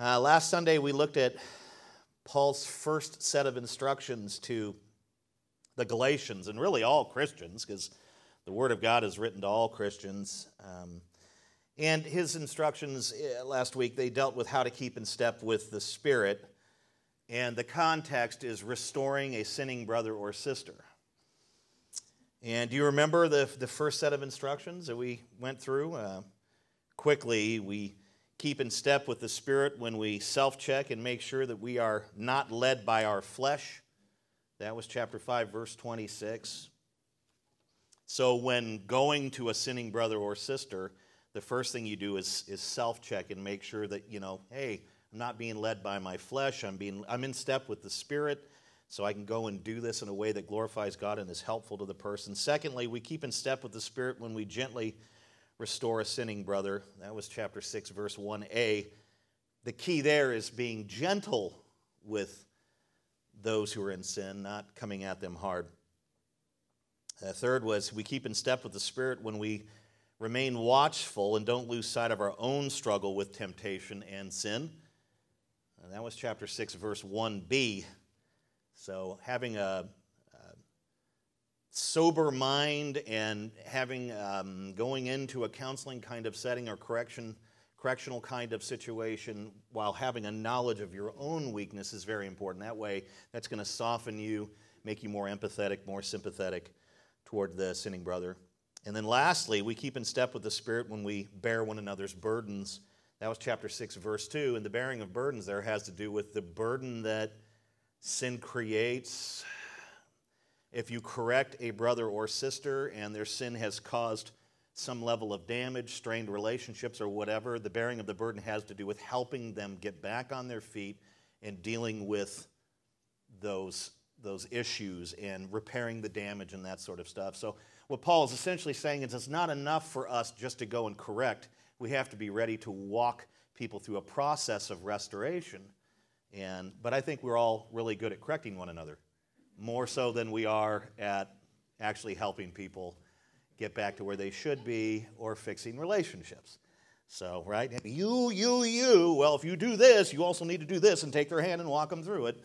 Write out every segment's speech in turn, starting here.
Uh, last Sunday, we looked at Paul's first set of instructions to the Galatians and really all Christians, because the Word of God is written to all Christians. Um, and his instructions uh, last week, they dealt with how to keep in step with the Spirit. And the context is restoring a sinning brother or sister. And do you remember the, the first set of instructions that we went through? Uh, quickly, we keep in step with the Spirit when we self check and make sure that we are not led by our flesh. That was chapter 5, verse 26. So, when going to a sinning brother or sister, the first thing you do is, is self check and make sure that, you know, hey, I'm not being led by my flesh. I'm, being, I'm in step with the Spirit, so I can go and do this in a way that glorifies God and is helpful to the person. Secondly, we keep in step with the Spirit when we gently restore a sinning brother. That was chapter 6, verse 1a. The key there is being gentle with those who are in sin, not coming at them hard. The third was we keep in step with the Spirit when we remain watchful and don't lose sight of our own struggle with temptation and sin. And that was chapter 6, verse 1b. So having a sober mind and having um, going into a counseling kind of setting or correction correctional kind of situation while having a knowledge of your own weakness is very important. That way that's going to soften you make you more empathetic more sympathetic toward the sinning brother. And then lastly we keep in step with the spirit when we bear one another's burdens. That was chapter 6 verse 2 and the bearing of burdens there has to do with the burden that sin creates if you correct a brother or sister and their sin has caused some level of damage, strained relationships, or whatever, the bearing of the burden has to do with helping them get back on their feet and dealing with those, those issues and repairing the damage and that sort of stuff. So, what Paul is essentially saying is it's not enough for us just to go and correct. We have to be ready to walk people through a process of restoration. And, but I think we're all really good at correcting one another more so than we are at actually helping people get back to where they should be or fixing relationships. So, right? You, you, you. Well, if you do this, you also need to do this and take their hand and walk them through it.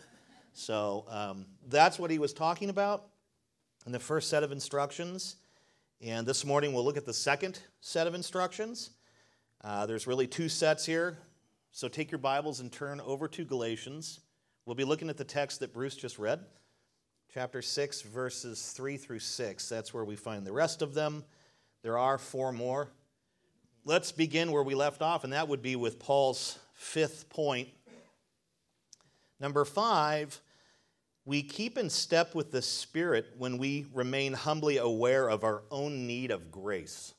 So, um, that's what he was talking about in the first set of instructions. And this morning we'll look at the second set of instructions. Uh, there's really two sets here. So, take your Bibles and turn over to Galatians. We'll be looking at the text that Bruce just read chapter 6, verses 3 through 6. That's where we find the rest of them. There are four more. Let's begin where we left off, and that would be with Paul's fifth point. Number five, we keep in step with the Spirit when we remain humbly aware of our own need of grace.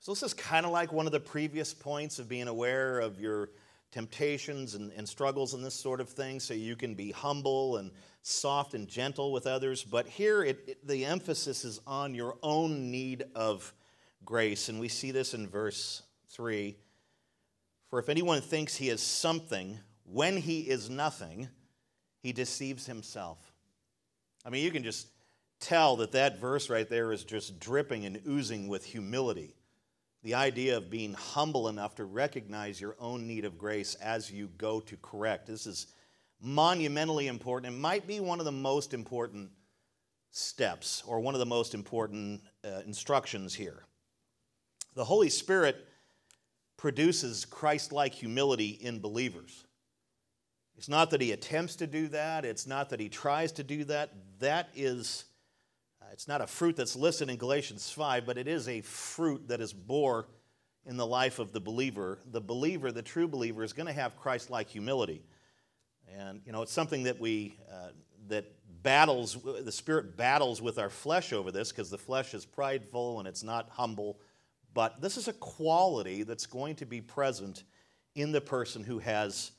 So, this is kind of like one of the previous points of being aware of your temptations and, and struggles and this sort of thing, so you can be humble and soft and gentle with others. But here, it, it, the emphasis is on your own need of grace. And we see this in verse 3 For if anyone thinks he is something when he is nothing, he deceives himself. I mean, you can just tell that that verse right there is just dripping and oozing with humility. The idea of being humble enough to recognize your own need of grace as you go to correct. This is monumentally important. It might be one of the most important steps or one of the most important uh, instructions here. The Holy Spirit produces Christ like humility in believers. It's not that he attempts to do that, it's not that he tries to do that. That is it's not a fruit that's listed in Galatians 5, but it is a fruit that is bore in the life of the believer. The believer, the true believer, is going to have Christ like humility. And, you know, it's something that we, uh, that battles, the Spirit battles with our flesh over this because the flesh is prideful and it's not humble. But this is a quality that's going to be present in the person who has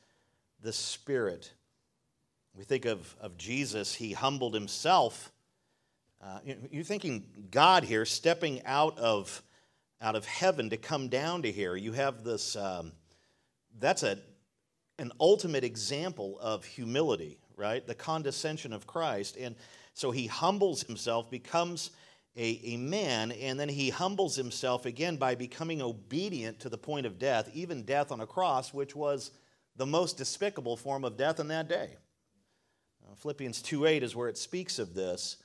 the Spirit. We think of, of Jesus, he humbled himself uh, you're thinking God here stepping out of, out of heaven to come down to here. You have this, um, that's a, an ultimate example of humility, right? The condescension of Christ. And so he humbles himself, becomes a, a man, and then he humbles himself again by becoming obedient to the point of death, even death on a cross, which was the most despicable form of death in that day. Uh, Philippians 2:8 is where it speaks of this.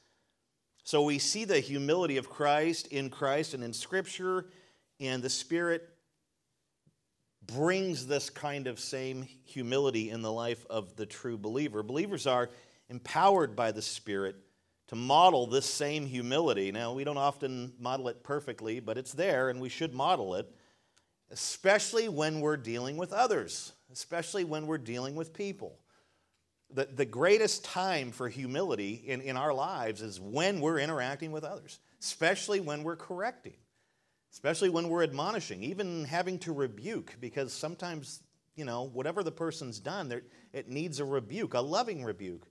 So we see the humility of Christ in Christ and in Scripture, and the Spirit brings this kind of same humility in the life of the true believer. Believers are empowered by the Spirit to model this same humility. Now, we don't often model it perfectly, but it's there and we should model it, especially when we're dealing with others, especially when we're dealing with people. The, the greatest time for humility in, in our lives is when we're interacting with others, especially when we're correcting, especially when we're admonishing, even having to rebuke, because sometimes, you know, whatever the person's done, it needs a rebuke, a loving rebuke.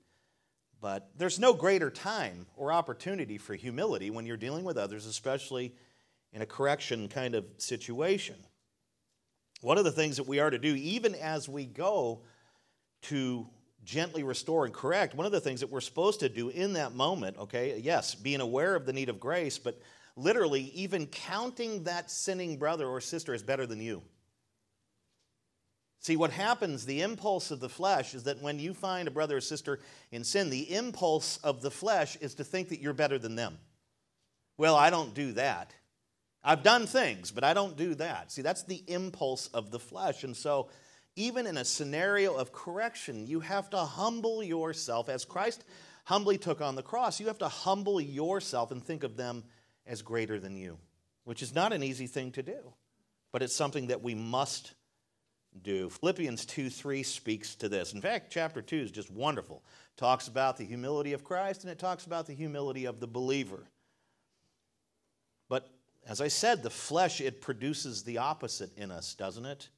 But there's no greater time or opportunity for humility when you're dealing with others, especially in a correction kind of situation. One of the things that we are to do, even as we go to gently restore and correct, one of the things that we're supposed to do in that moment, okay, yes, being aware of the need of grace, but literally even counting that sinning brother or sister as better than you. See, what happens, the impulse of the flesh, is that when you find a brother or sister in sin, the impulse of the flesh is to think that you're better than them. Well, I don't do that. I've done things, but I don't do that. See, that's the impulse of the flesh. And so, even in a scenario of correction, you have to humble yourself as Christ humbly took on the cross. You have to humble yourself and think of them as greater than you, which is not an easy thing to do, but it's something that we must do. Philippians 2 3 speaks to this. In fact, chapter 2 is just wonderful. It talks about the humility of Christ and it talks about the humility of the believer. But as I said, the flesh, it produces the opposite in us, doesn't it?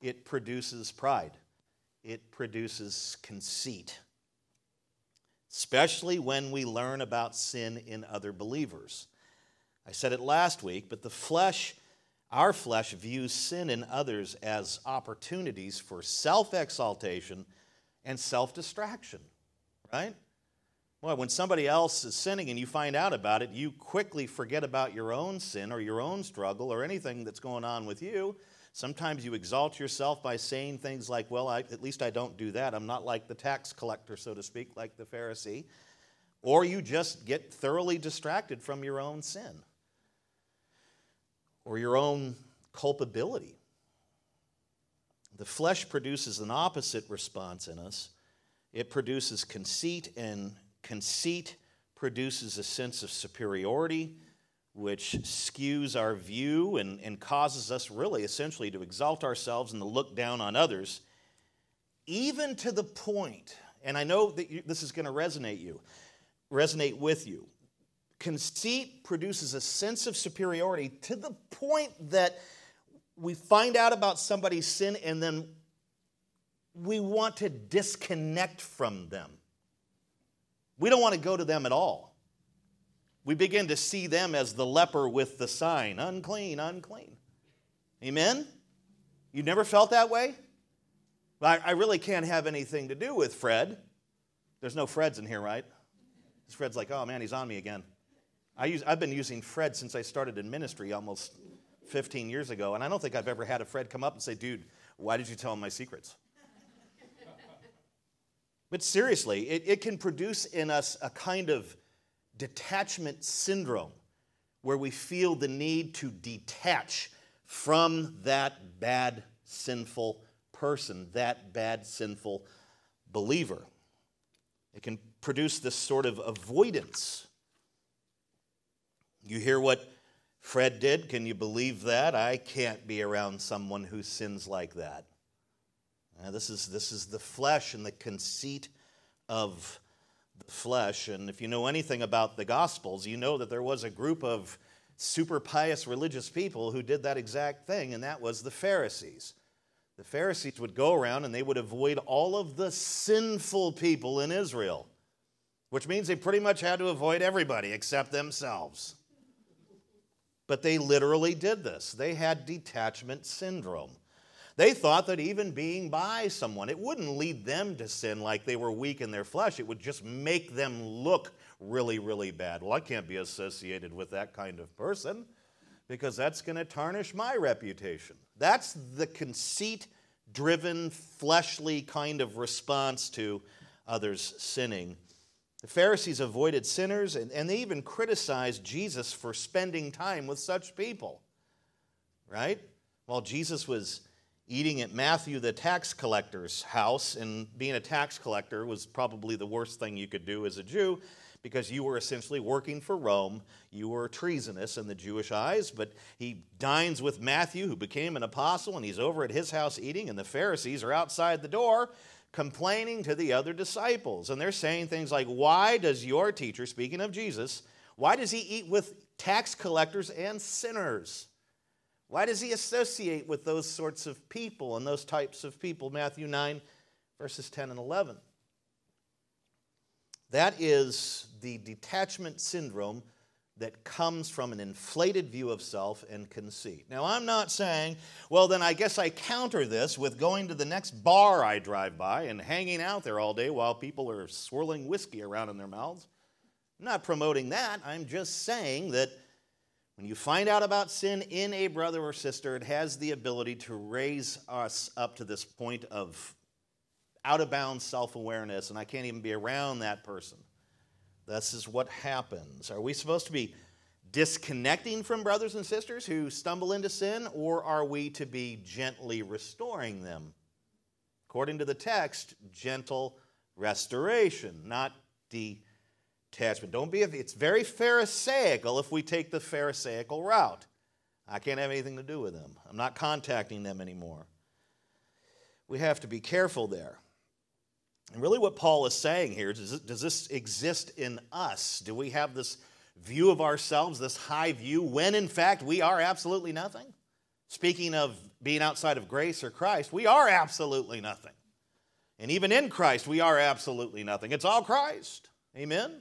It produces pride, it produces conceit, especially when we learn about sin in other believers. I said it last week, but the flesh our flesh views sin in others as opportunities for self exaltation and self distraction, right? Well, when somebody else is sinning and you find out about it, you quickly forget about your own sin or your own struggle or anything that's going on with you. Sometimes you exalt yourself by saying things like, Well, I, at least I don't do that. I'm not like the tax collector, so to speak, like the Pharisee. Or you just get thoroughly distracted from your own sin or your own culpability. The flesh produces an opposite response in us. It produces conceit, and conceit produces a sense of superiority, which skews our view and, and causes us really essentially to exalt ourselves and to look down on others, even to the point, and I know that you, this is going to resonate you, resonate with you, Conceit produces a sense of superiority to the point that we find out about somebody's sin and then we want to disconnect from them. We don't want to go to them at all. We begin to see them as the leper with the sign unclean, unclean. Amen? You never felt that way? I, really can't have anything to do with Fred. There's no Freds in here, right? Fred's like, oh man, he's on me again. I use, I've been using Fred since I started in ministry almost 15 years ago, and I don't think I've ever had a Fred come up and say, dude, why did you tell him my secrets? but seriously, it, it can produce in us a kind of detachment syndrome where we feel the need to detach from that bad, sinful person, that bad, sinful believer. It can produce this sort of avoidance you hear what Fred did? Can you believe that? I can't be around someone who sins like that. Now, this, is, this is the flesh and the conceit of flesh. And if you know anything about the Gospels, you know that there was a group of super pious religious people who did that exact thing, and that was the Pharisees. The Pharisees would go around and they would avoid all of the sinful people in Israel, which means they pretty much had to avoid everybody except themselves. But they literally did this. They had detachment syndrome. They thought that even being by someone, it wouldn't lead them to sin like they were weak in their flesh. It would just make them look really, really bad. Well, I can't be associated with that kind of person because that's going to tarnish my reputation. That's the conceit driven, fleshly kind of response to others sinning. The Pharisees avoided sinners and, and they even criticized Jesus for spending time with such people. Right? While Jesus was eating at Matthew the tax collector's house, and being a tax collector was probably the worst thing you could do as a Jew because you were essentially working for Rome. You were treasonous in the Jewish eyes, but he dines with Matthew, who became an apostle, and he's over at his house eating, and the Pharisees are outside the door complaining to the other disciples. And they're saying things like, Why does your teacher, speaking of Jesus, why does he eat with tax collectors and sinners? Why does he associate with those sorts of people and those types of people? Matthew 9, verses 10 and 11. That is the detachment syndrome that comes from an inflated view of self and conceit. Now, I'm not saying, well, then I guess I counter this with going to the next bar I drive by and hanging out there all day while people are swirling whiskey around in their mouths. I'm not promoting that. I'm just saying that when you find out about sin in a brother or sister, it has the ability to raise us up to this point of out of bounds self awareness, and I can't even be around that person. This is what happens. Are we supposed to be disconnecting from brothers and sisters who stumble into sin, or are we to be gently restoring them? According to the text, gentle restoration, not detachment. Don't be, it's very Pharisaical if we take the Pharisaical route. I can't have anything to do with them. I'm not contacting them anymore. We have to be careful there. And really, what Paul is saying here does does this exist in us? Do we have this view of ourselves, this high view, when in fact we are absolutely nothing? Speaking of being outside of grace or Christ, we are absolutely nothing. And even in Christ, we are absolutely nothing. It's all Christ. Amen?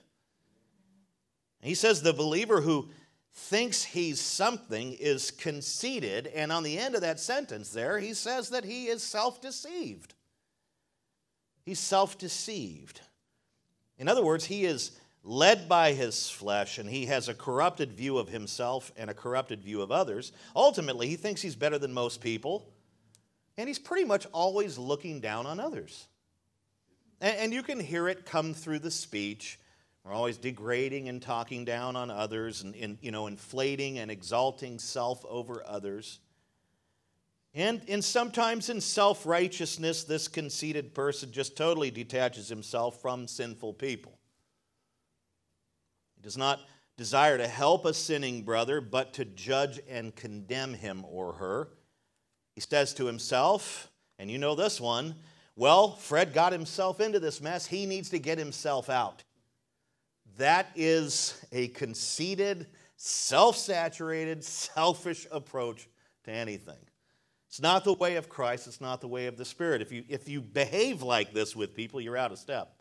He says the believer who thinks he's something is conceited. And on the end of that sentence there, he says that he is self deceived. He's self deceived. In other words, he is led by his flesh and he has a corrupted view of himself and a corrupted view of others. Ultimately, he thinks he's better than most people, and he's pretty much always looking down on others. And, you can hear it come through the speech. We're always degrading and talking down on others and, and you know, inflating and exalting self over others. And, and sometimes in self righteousness, this conceited person just totally detaches himself from sinful people. He does not desire to help a sinning brother, but to judge and condemn him or her. He says to himself, and you know this one, well, Fred got himself into this mess. He needs to get himself out. That is a conceited, self saturated, selfish approach to anything. It's not the way of Christ, it's not the way of the Spirit. If you, if you behave like this with people, you're out of step.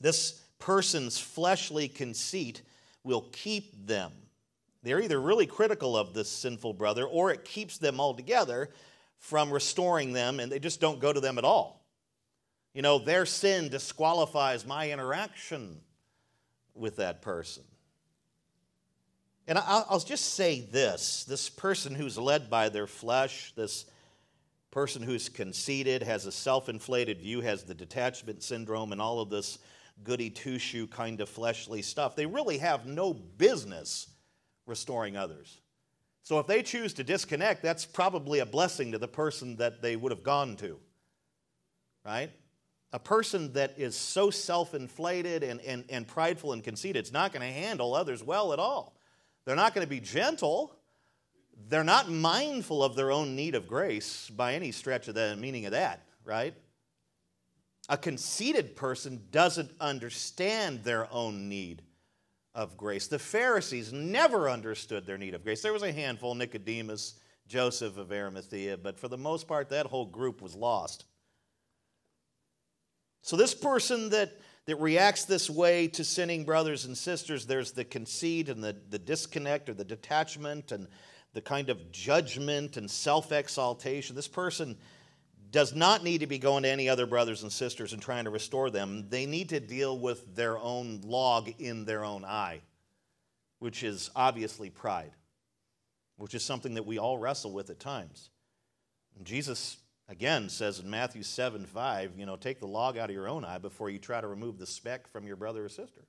This person's fleshly conceit will keep them. They're either really critical of this sinful brother or it keeps them altogether from restoring them and they just don't go to them at all. You know, their sin disqualifies my interaction with that person. And I'll just say this this person who's led by their flesh, this person who's conceited, has a self inflated view, has the detachment syndrome, and all of this goody two shoe kind of fleshly stuff, they really have no business restoring others. So if they choose to disconnect, that's probably a blessing to the person that they would have gone to. Right? A person that is so self inflated and, and, and prideful and conceited is not going to handle others well at all. They're not going to be gentle. They're not mindful of their own need of grace by any stretch of the meaning of that, right? A conceited person doesn't understand their own need of grace. The Pharisees never understood their need of grace. There was a handful, Nicodemus, Joseph of Arimathea, but for the most part, that whole group was lost. So, this person that that reacts this way to sinning brothers and sisters, there's the conceit and the, the disconnect or the detachment, and the kind of judgment and self exaltation. This person does not need to be going to any other brothers and sisters and trying to restore them. They need to deal with their own log in their own eye, which is obviously pride, which is something that we all wrestle with at times. And Jesus again says in Matthew 7 5, you know, take the log out of your own eye before you try to remove the speck from your brother or sister.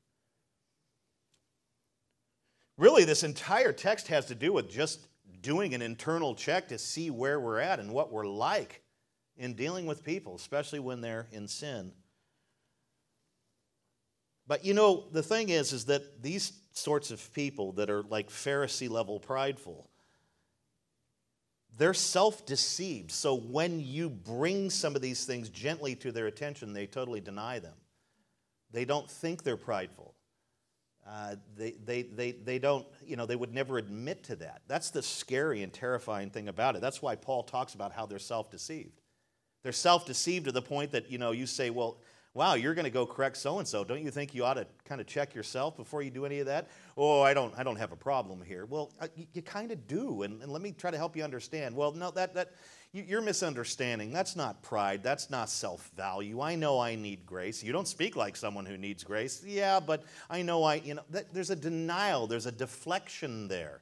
Really, this entire text has to do with just doing an internal check to see where we're at and what we're like in dealing with people, especially when they're in sin. But you know, the thing is, is that these sorts of people that are like Pharisee level prideful, they're self deceived. So when you bring some of these things gently to their attention, they totally deny them. They don't think they're prideful. Uh, they, they, they, they don't, you know, they would never admit to that. That's the scary and terrifying thing about it. That's why Paul talks about how they're self deceived. They're self deceived to the point that, you know, you say, well, wow, you're going to go correct so and so. Don't you think you ought to kind of check yourself before you do any of that? Oh, I don't, I don't have a problem here. Well, uh, you, you kind of do. And, and let me try to help you understand. Well, no, that, that, you're misunderstanding. That's not pride. That's not self value. I know I need grace. You don't speak like someone who needs grace. Yeah, but I know I, you know, that, there's a denial, there's a deflection there.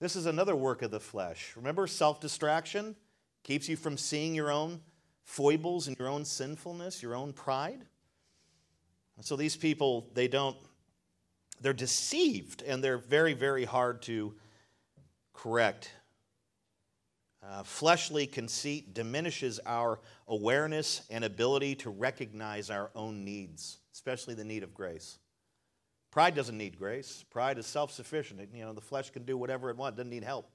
This is another work of the flesh. Remember, self distraction keeps you from seeing your own foibles and your own sinfulness, your own pride. So these people, they don't, they're deceived and they're very, very hard to correct. Uh, fleshly conceit diminishes our awareness and ability to recognize our own needs, especially the need of grace. Pride doesn't need grace. Pride is self-sufficient. You know, the flesh can do whatever it wants, doesn't need help.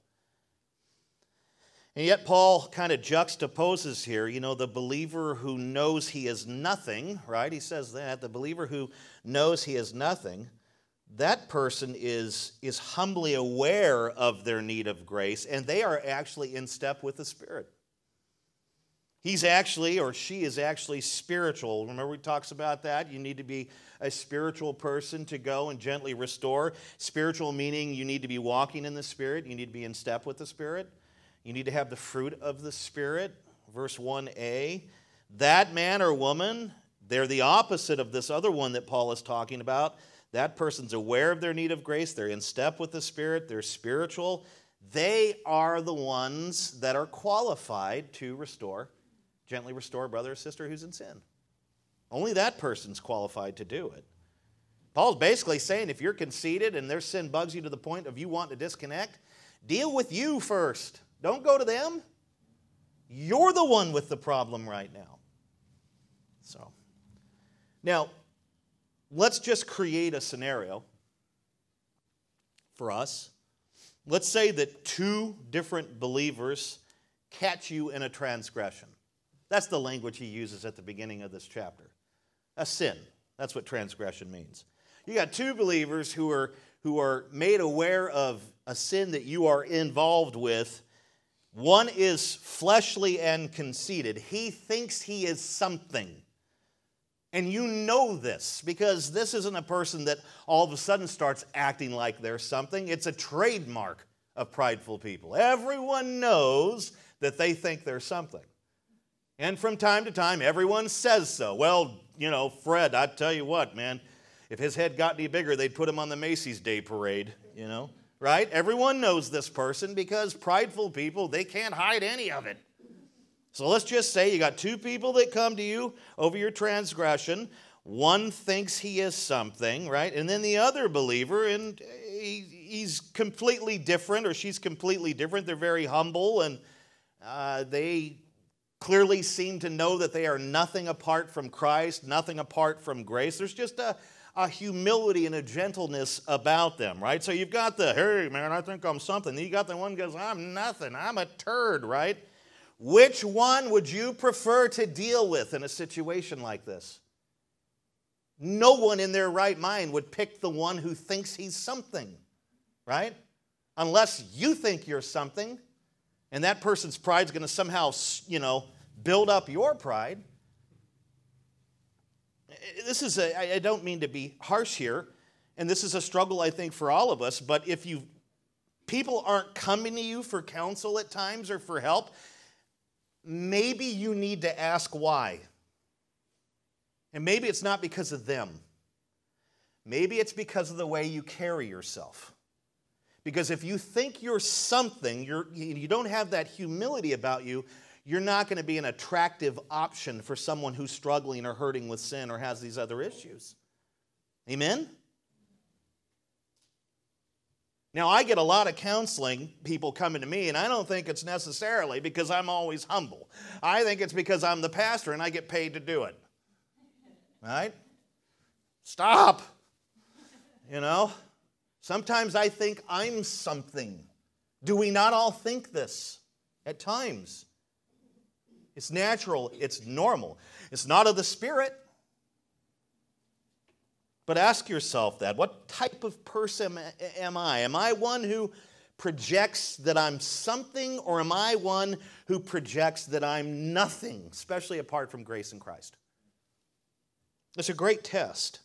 And yet, Paul kind of juxtaposes here, you know, the believer who knows he is nothing, right? He says that. The believer who knows he is nothing that person is, is humbly aware of their need of grace, and they are actually in step with the Spirit. He's actually, or she is actually spiritual. Remember, he talks about that. You need to be a spiritual person to go and gently restore. Spiritual meaning you need to be walking in the Spirit, you need to be in step with the Spirit, you need to have the fruit of the Spirit. Verse 1a. That man or woman, they're the opposite of this other one that Paul is talking about that person's aware of their need of grace, they're in step with the Spirit, they're spiritual. They are the ones that are qualified to restore, gently restore brother or sister who's in sin. Only that person's qualified to do it. Paul's basically saying if you're conceited and their sin bugs you to the point of you wanting to disconnect, deal with you first. Don't go to them. You're the one with the problem right now. So, now, let's just create a scenario for us. Let's say that two different believers catch you in a transgression. That's the language he uses at the beginning of this chapter. A sin. That's what transgression means. You got two believers who are who are made aware of a sin that you are involved with. One is fleshly and conceited. He thinks he is something. And you know this because this isn't a person that all of a sudden starts acting like they're something. It's a trademark of prideful people. Everyone knows that they think they're something. And from time to time, everyone says so. Well, you know, Fred, I tell you what, man, if his head got any bigger, they'd put him on the Macy's Day Parade, you know, right? Everyone knows this person because prideful people, they can't hide any of it. So let's just say you got two people that come to you over your transgression. One thinks he is something, right? And then the other believer, and he's completely different or she's completely different. They're very humble and uh, they clearly seem to know that they are nothing apart from Christ, nothing apart from grace. There's just a, a humility and a gentleness about them, right? So you've got the, hey, man, I think I'm something. You got the one goes, I'm nothing. I'm a turd, right? Which one would you prefer to deal with in a situation like this? No one in their right mind would pick the one who thinks he's something, right? Unless you think you're something, and that person's pride's going to somehow, you know, build up your pride. This is a, I don't mean to be harsh here, and this is a struggle, I think, for all of us, but if you people aren't coming to you for counsel at times or for help, maybe you need to ask why. And maybe it's not because of them. Maybe it's because of the way you carry yourself. Because if you think you're something, you're, you don't have that humility about you, you're not going to be an attractive option for someone who's struggling or hurting with sin or has these other issues. Amen? Now, I get a lot of counseling people coming to me, and I don't think it's necessarily because I'm always humble. I think it's because I'm the pastor and I get paid to do it. Right? Stop. You know? Sometimes I think I'm something. Do we not all think this at times? It's natural, it's normal. It's not of the Spirit. But ask yourself that what type of person am I? Am I one who projects that I'm something, or am I one who projects that I'm nothing, especially apart from grace in Christ? It's a great test.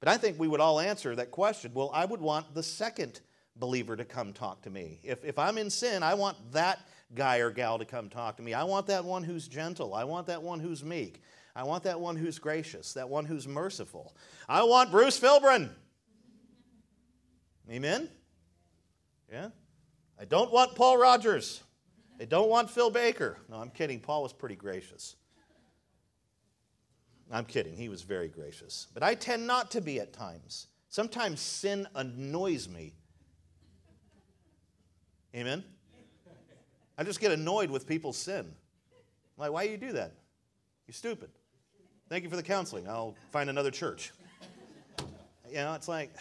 But I think we would all answer that question. Well, I would want the second believer to come talk to me. If, if I'm in sin, I want that guy or gal to come talk to me. I want that one who's gentle. I want that one who's meek. I want that one who's gracious, that one who's merciful. I want Bruce Filbrin. Amen? Yeah? I don't want Paul Rogers. I don't want Phil Baker. No, I'm kidding. Paul was pretty gracious. I'm kidding. He was very gracious. But I tend not to be at times. Sometimes sin annoys me. Amen? I just get annoyed with people's sin. I'm like, why do you do that? You're stupid. Thank you for the counseling. I'll find another church. You know, it's like,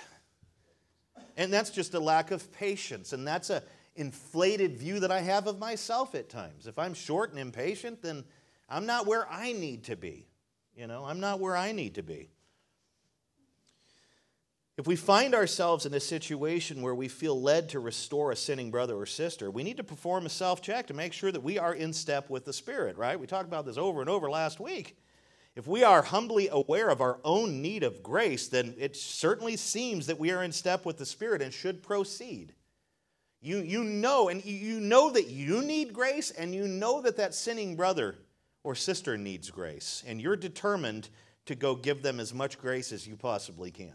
and that's just a lack of patience. And that's a inflated view that I have of myself at times. If I'm short and impatient, then I'm not where I need to be. You know, I'm not where I need to be. If we find ourselves in a situation where we feel led to restore a sinning brother or sister, we need to perform a self check to make sure that we are in step with the Spirit, right? We talked about this over and over last week. If we are humbly aware of our own need of grace, then it certainly seems that we are in step with the Spirit and should proceed. You, you know, and you know that you need grace, and you know that that sinning brother or sister needs grace, and you're determined to go give them as much grace as you possibly can.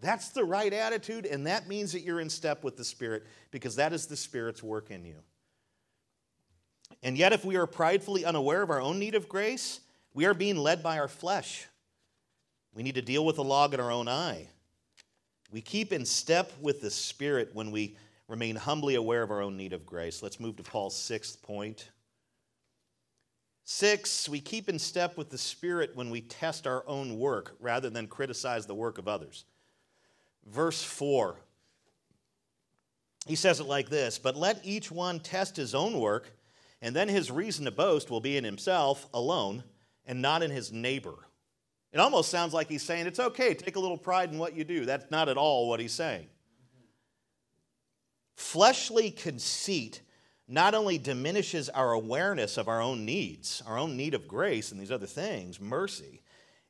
That's the right attitude, and that means that you're in step with the Spirit because that is the Spirit's work in you. And yet, if we are pridefully unaware of our own need of grace, we are being led by our flesh. We need to deal with the log in our own eye. We keep in step with the Spirit when we remain humbly aware of our own need of grace. Let's move to Paul's sixth point. Six, we keep in step with the Spirit when we test our own work rather than criticize the work of others. Verse 4, he says it like this But let each one test his own work, and then his reason to boast will be in himself alone and not in his neighbor. It almost sounds like he's saying, It's okay, take a little pride in what you do. That's not at all what he's saying. Fleshly conceit not only diminishes our awareness of our own needs, our own need of grace and these other things, mercy,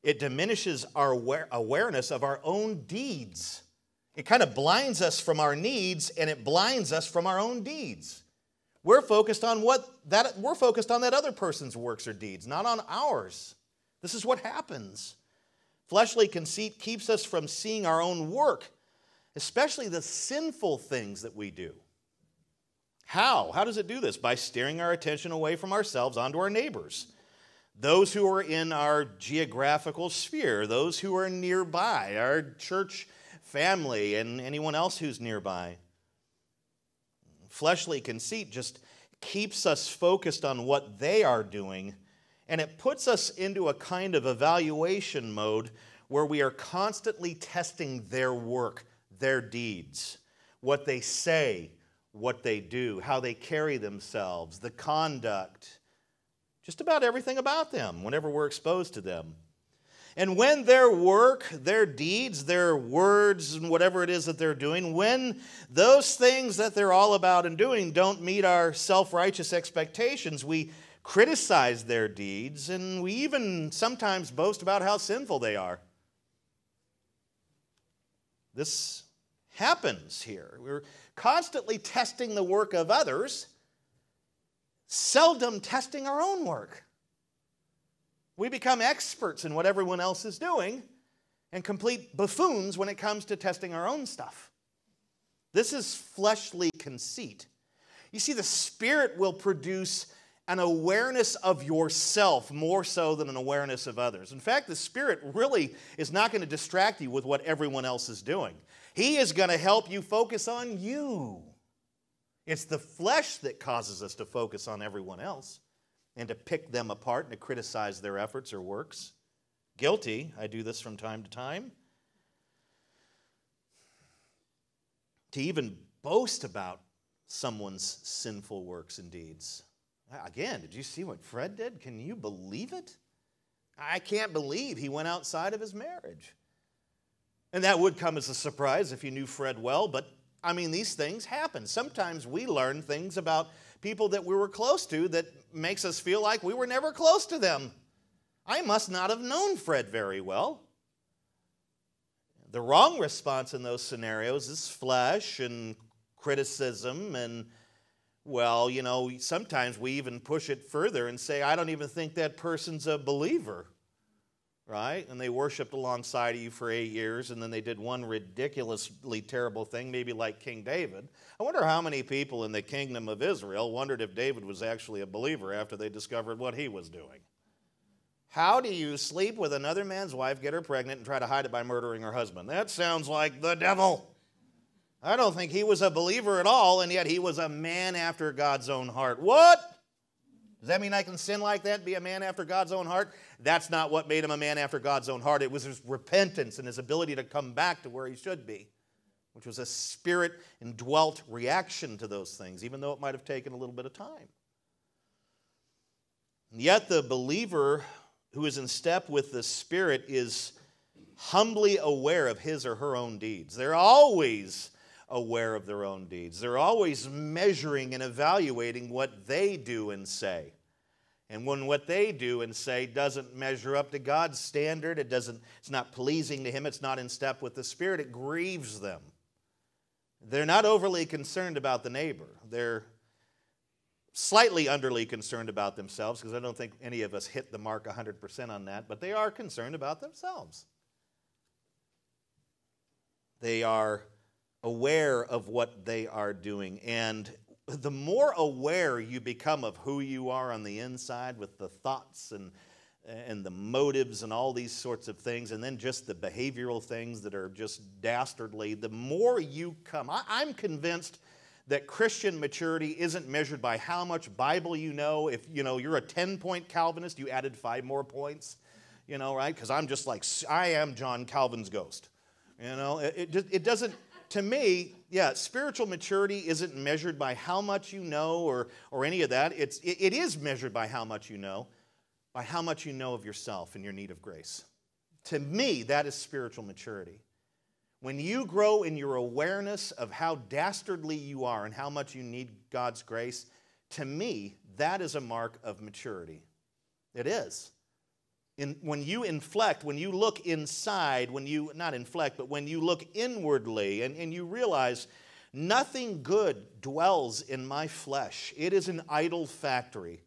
it diminishes our awareness of our own deeds. It kind of blinds us from our needs and it blinds us from our own deeds. We're focused on what that we're focused on that other person's works or deeds, not on ours. This is what happens. Fleshly conceit keeps us from seeing our own work, especially the sinful things that we do. How? How does it do this? By steering our attention away from ourselves onto our neighbors. Those who are in our geographical sphere, those who are nearby, our church family, and anyone else who's nearby fleshly conceit just keeps us focused on what they are doing, and it puts us into a kind of evaluation mode where we are constantly testing their work, their deeds, what they say, what they do, how they carry themselves, the conduct, just about everything about them whenever we're exposed to them. And when their work, their deeds, their words, and whatever it is that they're doing, when those things that they're all about and doing don't meet our self righteous expectations, we criticize their deeds and we even sometimes boast about how sinful they are. This happens here. We're constantly testing the work of others, seldom testing our own work. We become experts in what everyone else is doing and complete buffoons when it comes to testing our own stuff. This is fleshly conceit. You see, the Spirit will produce an awareness of yourself more so than an awareness of others. In fact, the Spirit really is not going to distract you with what everyone else is doing. He is going to help you focus on you. It's the flesh that causes us to focus on everyone else and to pick them apart and to criticize their efforts or works. Guilty, I do this from time to time. To even boast about someone's sinful works and deeds. Again, did you see what Fred did? Can you believe it? I can't believe he went outside of his marriage. And that would come as a surprise if you knew Fred well, but I mean, these things happen. Sometimes we learn things about people that we were close to that makes us feel like we were never close to them. I must not have known Fred very well. The wrong response in those scenarios is flesh and criticism and well, you know, sometimes we even push it further and say, I don't even think that person's a believer, right? And they worshiped alongside of you for eight years, and then they did one ridiculously terrible thing, maybe like King David. I wonder how many people in the kingdom of Israel wondered if David was actually a believer after they discovered what he was doing. How do you sleep with another man's wife, get her pregnant, and try to hide it by murdering her husband? That sounds like the devil. I don't think he was a believer at all, and yet he was a man after God's own heart. What? Does that mean I can sin like that be a man after God's own heart? That's not what made him a man after God's own heart. It was his repentance and his ability to come back to where he should be, which was a spirit indwelt reaction to those things, even though it might have taken a little bit of time. And yet, the believer who is in step with the Spirit is humbly aware of his or her own deeds. They're always aware of their own deeds. They're always measuring and evaluating what they do and say. And when what they do and say doesn't measure up to God's standard, it doesn't, it's not pleasing to Him, it's not in step with the Spirit, it grieves them. They're not overly concerned about the neighbor. They're slightly underly concerned about themselves, because I don't think any of us hit the mark 100% on that, but they are concerned about themselves. They are aware of what they are doing. And the more aware you become of who you are on the inside with the thoughts and and the motives and all these sorts of things, and then just the behavioral things that are just dastardly, the more you come. I, I'm convinced that Christian maturity isn't measured by how much Bible you know. If you know you're a 10 point Calvinist, you added five more points, you know, right? Because I'm just like, I am John Calvin's ghost. You know, it, it, it doesn't, to me, yeah, spiritual maturity isn't measured by how much you know or, or any of that. It's, it, it is measured by how much you know, by how much you know of yourself and your need of grace. To me, that is spiritual maturity. When you grow in your awareness of how dastardly you are and how much you need God's grace, to me, that is a mark of maturity. It is. In, when you inflect, when you look inside, when you, not inflect, but when you look inwardly and, and you realize nothing good dwells in my flesh, it is an idol factory,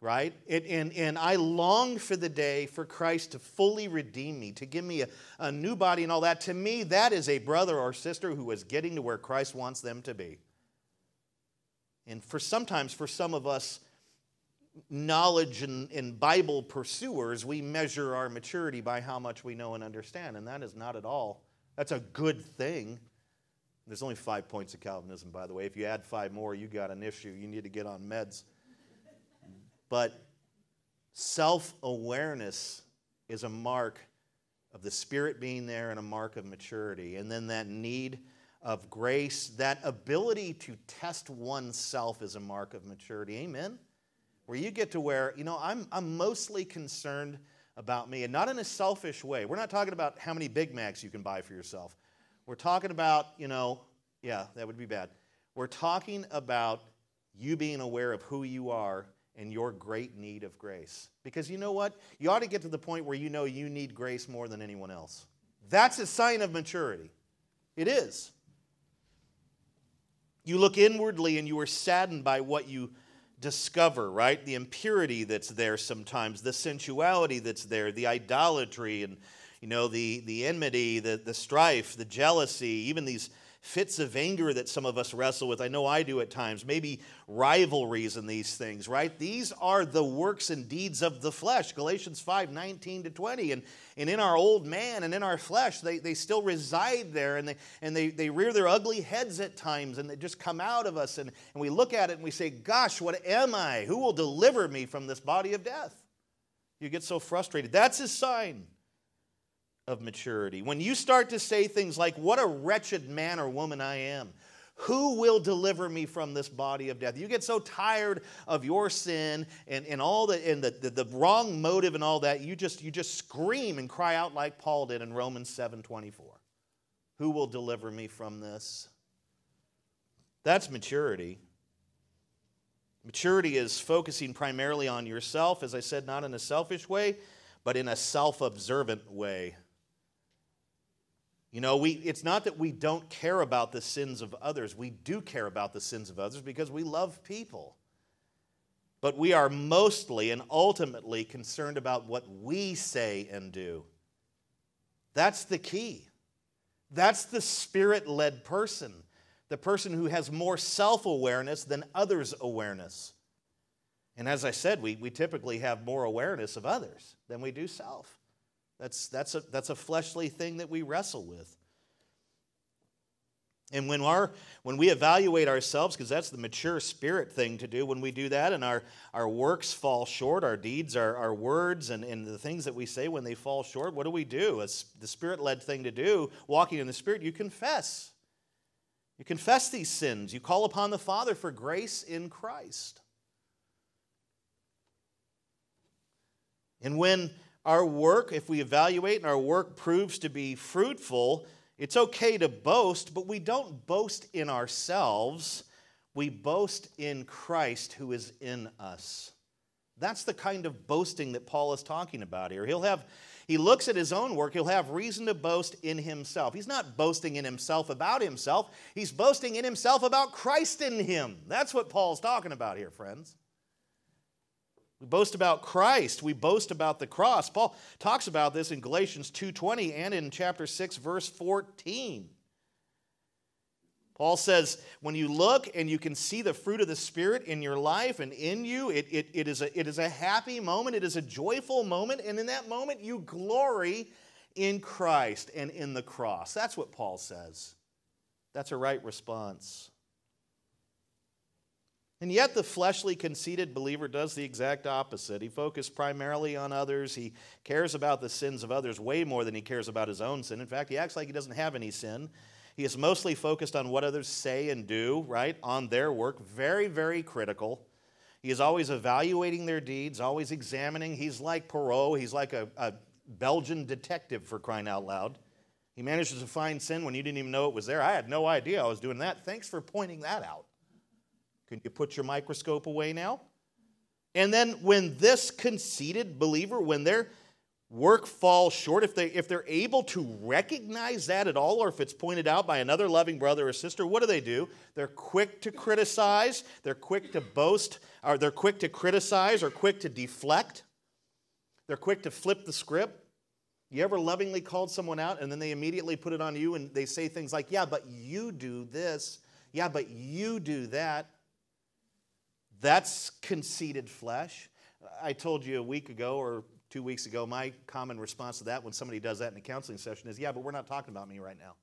right? It, and, and I long for the day for Christ to fully redeem me, to give me a, a new body and all that. To me, that is a brother or sister who is getting to where Christ wants them to be. And for sometimes, for some of us, knowledge and, and, Bible pursuers, we measure our maturity by how much we know and understand, and that is not at all. That's a good thing. There's only five points of Calvinism, by the way. If you add five more, you got an issue. You need to get on meds. But self awareness is a mark of the Spirit being there and a mark of maturity. And then that need of grace, that ability to test oneself is a mark of maturity. Amen? Where you get to where, you know, I'm, I'm mostly concerned about me, and not in a selfish way. We're not talking about how many Big Macs you can buy for yourself. We're talking about, you know, yeah, that would be bad. We're talking about you being aware of who you are and your great need of grace. Because you know what? You ought to get to the point where you know you need grace more than anyone else. That's a sign of maturity. It is. You look inwardly and you are saddened by what you discover, right? The impurity that's there sometimes, the sensuality that's there, the idolatry and you know the the enmity, the the strife, the jealousy, even these fits of anger that some of us wrestle with. I know I do at times, maybe rivalries and these things, right? These are the works and deeds of the flesh. Galatians 5 19 to 20. And, and in our old man and in our flesh, they, they still reside there and, they, and they, they rear their ugly heads at times and they just come out of us. And, and we look at it and we say, Gosh, what am I? Who will deliver me from this body of death? You get so frustrated. That's a sign of maturity. When you start to say things like, What a wretched man or woman I am. Who will deliver me from this body of death? You get so tired of your sin and, and all the and the, the, the wrong motive and all that, you just you just scream and cry out like Paul did in Romans 7 24. Who will deliver me from this? That's maturity. Maturity is focusing primarily on yourself, as I said, not in a selfish way, but in a self observant way. You know, we, it's not that we don't care about the sins of others. We do care about the sins of others because we love people. But we are mostly and ultimately concerned about what we say and do. That's the key. That's the spirit led person, the person who has more self awareness than others' awareness. And as I said, we, we typically have more awareness of others than we do self. That's, that's, a, that's a fleshly thing that we wrestle with. And when, our, when we evaluate ourselves, because that's the mature spirit thing to do, when we do that and our, our works fall short, our deeds, our, our words, and, and the things that we say when they fall short, what do we do? It's the spirit led thing to do, walking in the spirit, you confess. You confess these sins. You call upon the Father for grace in Christ. And when our work, if we evaluate and our work proves to be fruitful, it's okay to boast, but we don't boast in ourselves. We boast in Christ who is in us. That's the kind of boasting that Paul is talking about here. He'll have he looks at his own work, he'll have reason to boast in himself. He's not boasting in himself about himself, he's boasting in himself about Christ in him. That's what Paul's talking about here, friends. We boast about Christ. We boast about the cross. Paul talks about this in Galatians 2:20 and in chapter 6 verse 14. Paul says, when you look and you can see the fruit of the Spirit in your life and in you, it, it, it, is a, it is a happy moment, it is a joyful moment, and in that moment you glory in Christ and in the cross. That's what Paul says. That's a right response. And yet, the fleshly, conceited believer does the exact opposite. He focuses primarily on others. He cares about the sins of others way more than he cares about his own sin. In fact, he acts like he doesn't have any sin. He is mostly focused on what others say and do, right? On their work. Very, very critical. He is always evaluating their deeds, always examining. He's like Poirot. He's like a, a Belgian detective for crying out loud. He manages to find sin when you didn't even know it was there. I had no idea I was doing that. Thanks for pointing that out. Can you put your microscope away now? And then when this conceited believer, when their work falls short, if, they, if they're able to recognize that at all, or if it's pointed out by another loving brother or sister, what do they do? They're quick to criticize, they're quick to boast, or they're quick to criticize or quick to deflect. They're quick to flip the script. You ever lovingly called someone out and then they immediately put it on you and they say things like, Yeah, but you do this. Yeah, but you do that. That's conceited flesh. I told you a week ago or two weeks ago, my common response to that when somebody does that in a counseling session is, Yeah, but we're not talking about me right now.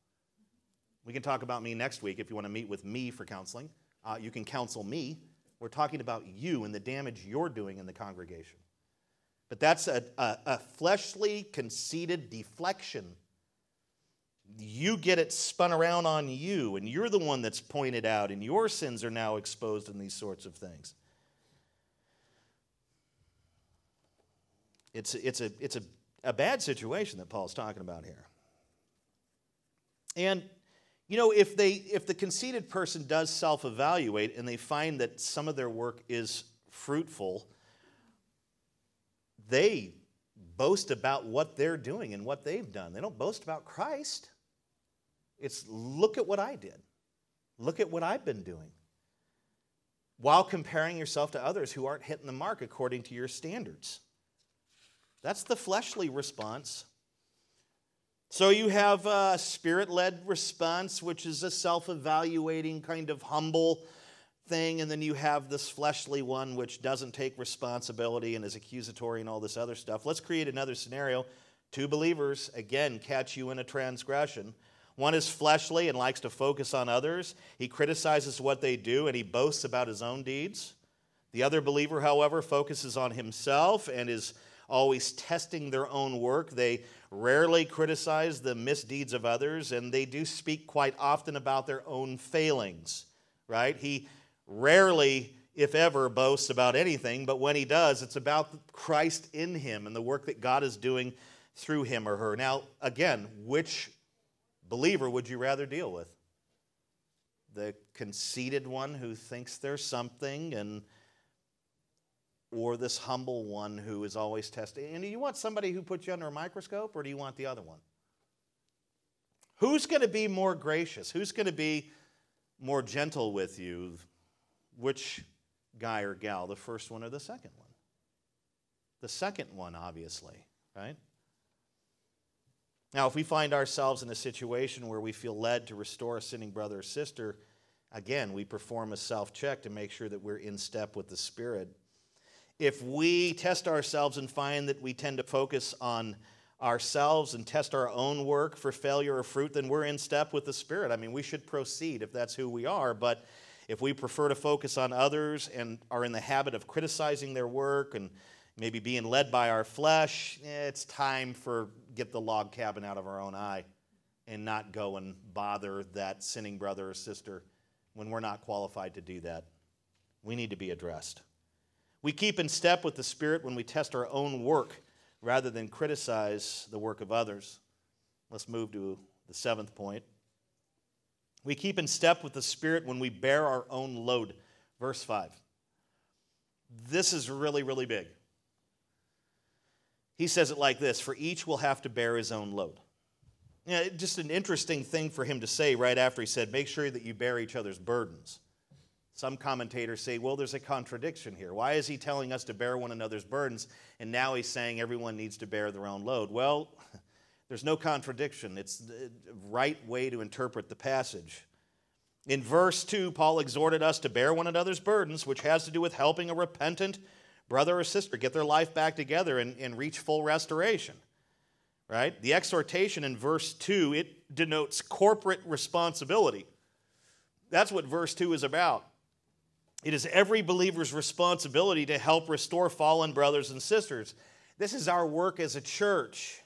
We can talk about me next week if you want to meet with me for counseling. Uh, you can counsel me. We're talking about you and the damage you're doing in the congregation. But that's a, a, a fleshly, conceited deflection you get it spun around on you, and you're the one that's pointed out, and your sins are now exposed in these sorts of things. It's, it's, a, it's a, a bad situation that Paul's talking about here. And, you know, if, they, if the conceited person does self evaluate and they find that some of their work is fruitful, they boast about what they're doing and what they've done. They don't boast about Christ. It's look at what I did. Look at what I've been doing. While comparing yourself to others who aren't hitting the mark according to your standards. That's the fleshly response. So you have a spirit led response, which is a self evaluating, kind of humble thing. And then you have this fleshly one, which doesn't take responsibility and is accusatory and all this other stuff. Let's create another scenario. Two believers, again, catch you in a transgression. One is fleshly and likes to focus on others. He criticizes what they do and he boasts about his own deeds. The other believer, however, focuses on himself and is always testing their own work. They rarely criticize the misdeeds of others, and they do speak quite often about their own failings, right? He rarely, if ever, boasts about anything, but when he does, it's about Christ in him and the work that God is doing through him or her. Now, again, which believer would you rather deal with? The conceited one who thinks there's something and or this humble one who is always testing? And do you want somebody who puts you under a microscope or do you want the other one? Who's going to be more gracious? Who's going to be more gentle with you? Which guy or gal, the first one or the second one? The second one, obviously, right? Now, if we find ourselves in a situation where we feel led to restore a sinning brother or sister, again, we perform a self check to make sure that we're in step with the Spirit if we test ourselves and find that we tend to focus on ourselves and test our own work for failure or fruit, then we're in step with the Spirit. I mean, we should proceed if that's who we are, but if we prefer to focus on others and are in the habit of criticizing their work and maybe being led by our flesh, eh, it's time for get the log cabin out of our own eye and not go and bother that sinning brother or sister when we're not qualified to do that. We need to be addressed. We keep in step with the Spirit when we test our own work rather than criticize the work of others. Let's move to the seventh point. We keep in step with the Spirit when we bear our own load. Verse 5. This is really, really big. He says it like this For each will have to bear his own load. You know, just an interesting thing for him to say right after he said, Make sure that you bear each other's burdens. Some commentators say, well, there's a contradiction here. Why is he telling us to bear one another's burdens, and now he's saying everyone needs to bear their own load? Well, there's no contradiction. It's the right way to interpret the passage. In verse 2, Paul exhorted us to bear one another's burdens, which has to do with helping a repentant brother or sister get their life back together and, and reach full restoration. Right? The exhortation in verse 2, it denotes corporate responsibility. That's what verse 2 is about. It is every believer's responsibility to help restore fallen brothers and sisters. This is our work as a church.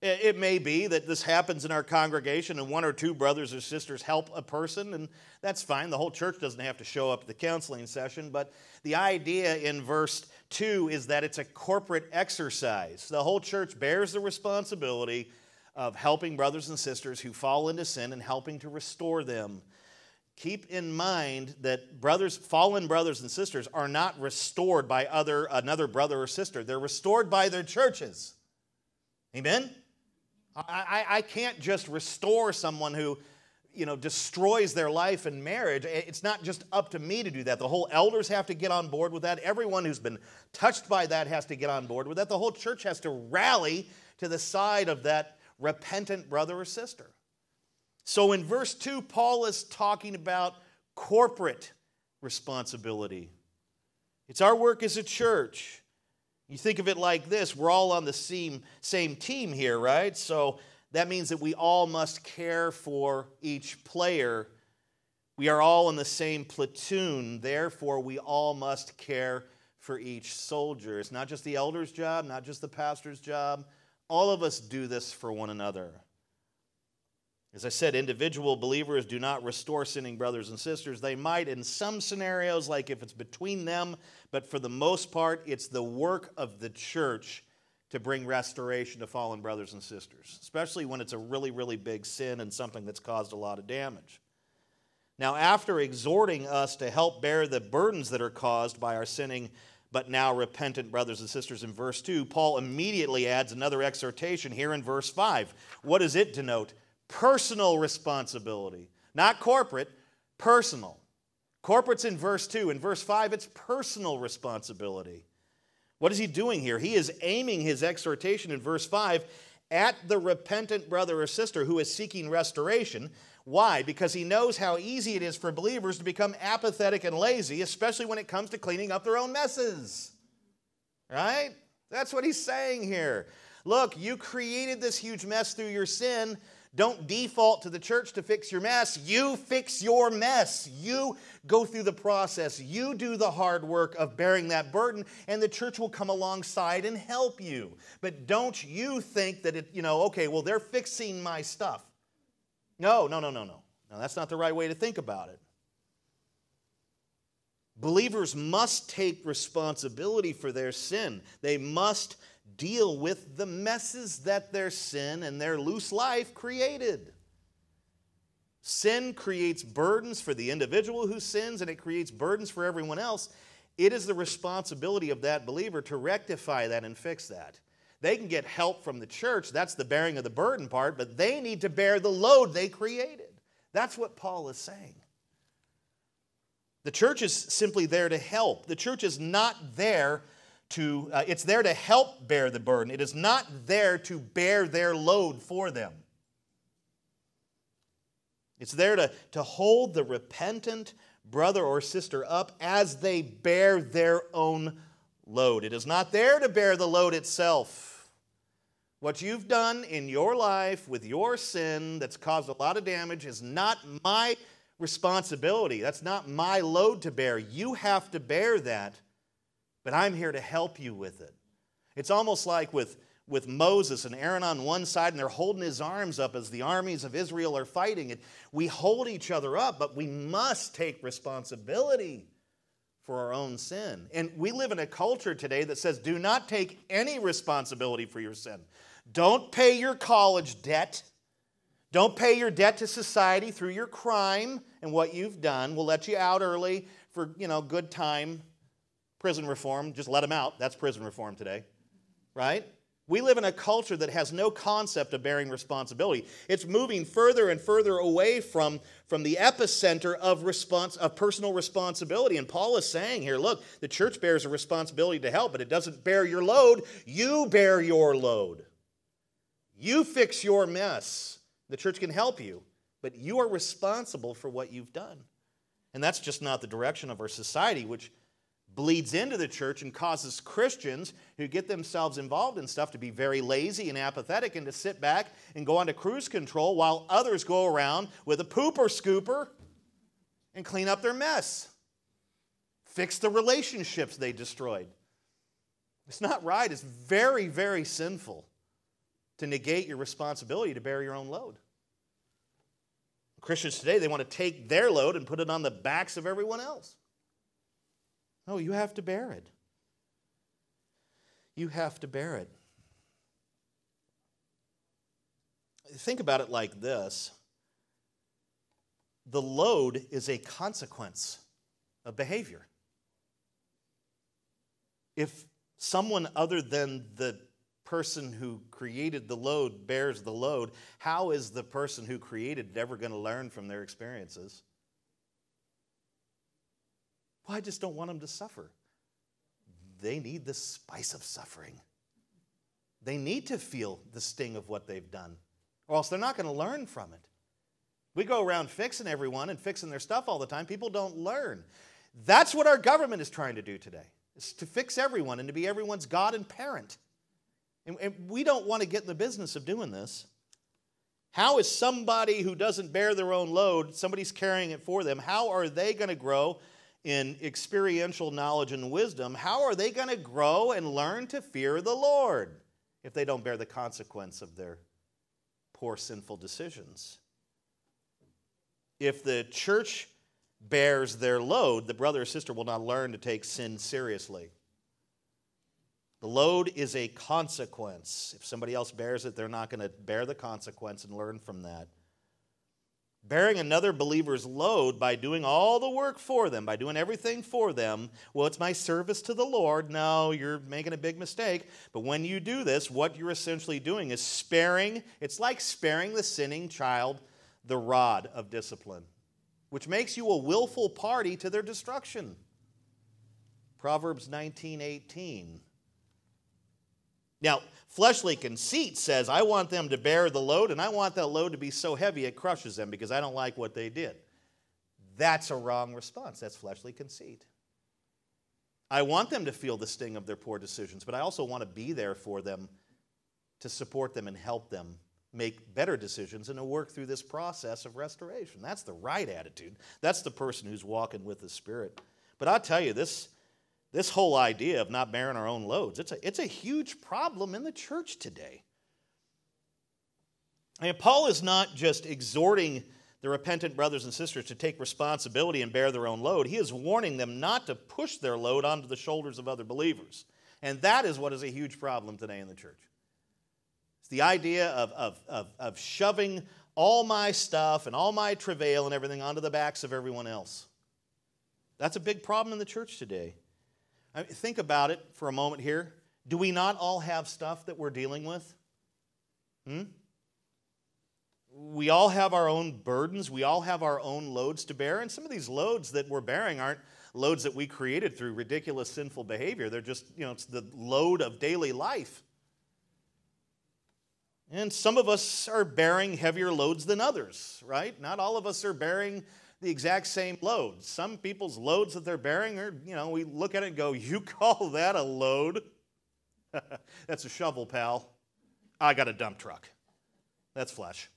It may be that this happens in our congregation and one or two brothers or sisters help a person, and that's fine. The whole church doesn't have to show up at the counseling session. But the idea in verse 2 is that it's a corporate exercise. The whole church bears the responsibility of helping brothers and sisters who fall into sin and helping to restore them keep in mind that brothers fallen brothers and sisters are not restored by other another brother or sister they're restored by their churches amen I, I, can't just restore someone who you know destroys their life and marriage it's not just up to me to do that the whole elders have to get on board with that everyone who's been touched by that has to get on board with that the whole church has to rally to the side of that repentant brother or sister so in verse 2, Paul is talking about corporate responsibility. It's our work as a church. You think of it like this we're all on the same, same team here, right? So that means that we all must care for each player. We are all in the same platoon, therefore, we all must care for each soldier. It's not just the elder's job, not just the pastor's job. All of us do this for one another. As I said, individual believers do not restore sinning brothers and sisters. They might in some scenarios, like if it's between them, but for the most part, it's the work of the church to bring restoration to fallen brothers and sisters, especially when it's a really, really big sin and something that's caused a lot of damage. Now, after exhorting us to help bear the burdens that are caused by our sinning but now repentant brothers and sisters in verse 2, Paul immediately adds another exhortation here in verse 5. What does it denote? Personal responsibility, not corporate, personal. Corporate's in verse 2. In verse 5, it's personal responsibility. What is he doing here? He is aiming his exhortation in verse 5 at the repentant brother or sister who is seeking restoration. Why? Because he knows how easy it is for believers to become apathetic and lazy, especially when it comes to cleaning up their own messes. Right? That's what he's saying here. Look, you created this huge mess through your sin. Don't default to the church to fix your mess. You fix your mess. You go through the process. You do the hard work of bearing that burden, and the church will come alongside and help you. But don't you think that it, you know, okay, well, they're fixing my stuff. No, no, no, no, no. No, that's not the right way to think about it. Believers must take responsibility for their sin. They must deal with the messes that their sin and their loose life created. Sin creates burdens for the individual who sins, and it creates burdens for everyone else. It is the responsibility of that believer to rectify that and fix that. They can get help from the church, that's the bearing of the burden part, but they need to bear the load they created. That's what Paul is saying. The church is simply there to help. The church is not there to, uh, it's there to help bear the burden. It is not there to bear their load for them. It's there to, to hold the repentant brother or sister up as they bear their own load. It is not there to bear the load itself. What you've done in your life with your sin that's caused a lot of damage is not my responsibility. That's not my load to bear. You have to bear that but I'm here to help you with it. It's almost like with, with Moses and Aaron on one side, and they're holding his arms up as the armies of Israel are fighting. And we hold each other up, but we must take responsibility for our own sin. And we live in a culture today that says do not take any responsibility for your sin. Don't pay your college debt. Don't pay your debt to society through your crime and what you've done. We'll let you out early for, you know, good time prison reform, just let them out. That's prison reform today, right? We live in a culture that has no concept of bearing responsibility. It's moving further and further away from, from the epicenter of, response, of personal responsibility. And Paul is saying here look, the church bears a responsibility to help, but it doesn't bear your load. You bear your load. You fix your mess. The church can help you, but you are responsible for what you've done. And that's just not the direction of our society, which bleeds into the church and causes Christians who get themselves involved in stuff to be very lazy and apathetic and to sit back and go on to cruise control while others go around with a pooper scooper and clean up their mess, fix the relationships they destroyed. It's not right. It's very, very sinful to negate your responsibility to bear your own load. Christians today, they want to take their load and put it on the backs of everyone else. No, you have to bear it. You have to bear it. Think about it like this the load is a consequence of behavior. If someone other than the person who created the load bears the load, how is the person who created it ever going to learn from their experiences? Well, I just don't want them to suffer. They need the spice of suffering. They need to feel the sting of what they've done, or else they're not going to learn from it. We go around fixing everyone and fixing their stuff all the time. People don't learn. That's what our government is trying to do today, is to fix everyone and to be everyone's God and parent. And, and we don't want to get in the business of doing this. How is somebody who doesn't bear their own load, somebody's carrying it for them, how are they going to grow in experiential knowledge and wisdom, how are they going to grow and learn to fear the Lord if they don't bear the consequence of their poor sinful decisions? If the church bears their load, the brother or sister will not learn to take sin seriously. The load is a consequence. If somebody else bears it, they're not going to bear the consequence and learn from that. Bearing another believer's load by doing all the work for them, by doing everything for them, well, it's my service to the Lord. No, you're making a big mistake. But when you do this, what you're essentially doing is sparing, it's like sparing the sinning child the rod of discipline, which makes you a willful party to their destruction. Proverbs 19 18. Now, fleshly conceit says, I want them to bear the load, and I want that load to be so heavy it crushes them because I don't like what they did. That's a wrong response. That's fleshly conceit. I want them to feel the sting of their poor decisions, but I also want to be there for them to support them and help them make better decisions and to work through this process of restoration. That's the right attitude. That's the person who's walking with the Spirit. But I'll tell you, this this whole idea of not bearing our own loads, it's a, it's a huge problem in the church today. And Paul is not just exhorting the repentant brothers and sisters to take responsibility and bear their own load. He is warning them not to push their load onto the shoulders of other believers. And that is what is a huge problem today in the church. It's the idea of, of, of, of shoving all my stuff and all my travail and everything onto the backs of everyone else. That's a big problem in the church today. I mean, think about it for a moment here. Do we not all have stuff that we're dealing with? Hmm? We all have our own burdens. We all have our own loads to bear. And some of these loads that we're bearing aren't loads that we created through ridiculous sinful behavior. They're just, you know, it's the load of daily life. And some of us are bearing heavier loads than others, right? Not all of us are bearing the exact same load. Some people's loads that they're bearing are, you know, we look at it and go, You call that a load? That's a shovel, pal. I got a dump truck. That's flesh.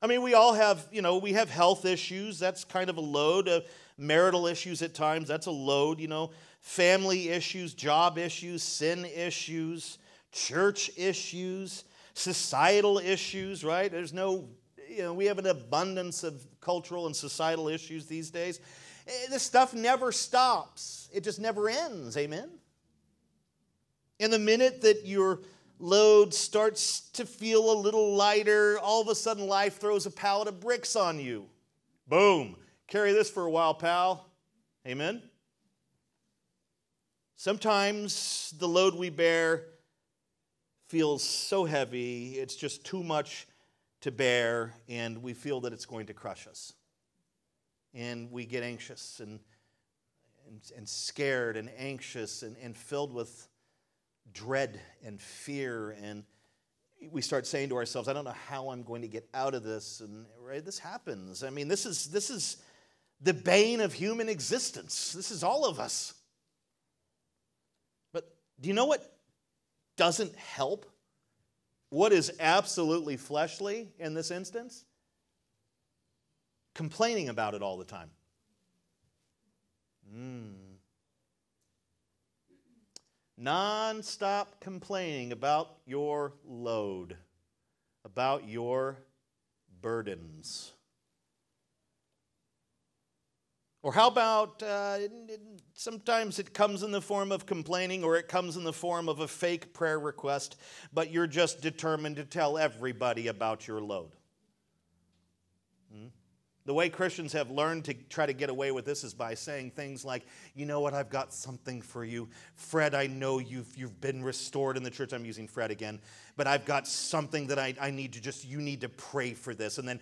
I mean, we all have, you know, we have health issues. That's kind of a load. of marital issues at times. That's a load, you know. Family issues, job issues, sin issues, church issues, societal issues, right? There's no you know, we have an abundance of cultural and societal issues these days. Eh, this stuff never stops, it just never ends. Amen? And the minute that your load starts to feel a little lighter, all of a sudden life throws a pallet of bricks on you. Boom. Carry this for a while, pal. Amen? Sometimes the load we bear feels so heavy, it's just too much to bear, and we feel that it's going to crush us. And we get anxious and, and, and scared and anxious and, and filled with dread and fear. And we start saying to ourselves, I don't know how I'm going to get out of this. And right, this happens. I mean, this is, this is the bane of human existence. This is all of us. But do you know what doesn't help? What is absolutely fleshly in this instance? Complaining about it all the time. Mm. Non stop complaining about your load, about your burdens. Or how about uh, sometimes it comes in the form of complaining or it comes in the form of a fake prayer request, but you're just determined to tell everybody about your load? Hmm? The way Christians have learned to try to get away with this is by saying things like, you know what, I've got something for you. Fred, I know you've, you've been restored in the church. I'm using Fred again, but I've got something that I, I need to just, you need to pray for this. And then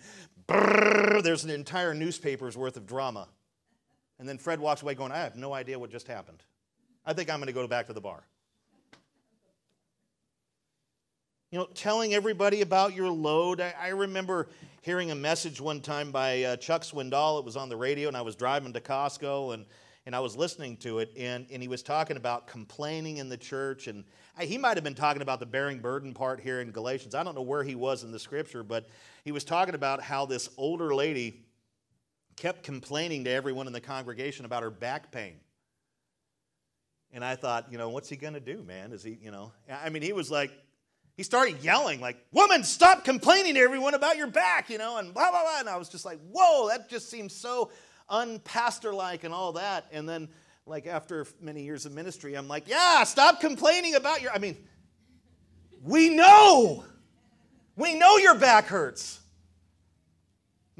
brrr, there's an entire newspaper's worth of drama. And then Fred walks away going, I have no idea what just happened. I think I'm going to go back to the bar. You know, telling everybody about your load. I, I remember hearing a message one time by uh, Chuck Swindoll. It was on the radio, and I was driving to Costco, and, and I was listening to it, and, and he was talking about complaining in the church. And I, he might have been talking about the bearing burden part here in Galatians. I don't know where he was in the scripture, but he was talking about how this older lady kept complaining to everyone in the congregation about her back pain. And I thought, you know, what's he going to do, man? Is he, you know, I mean, he was like, he started yelling, like, woman, stop complaining to everyone about your back, you know, and blah, blah, blah. And I was just like, whoa, that just seems so unpastor like and all that. And then, like, after many years of ministry, I'm like, yeah, stop complaining about your, I mean, we know, we know your back hurts.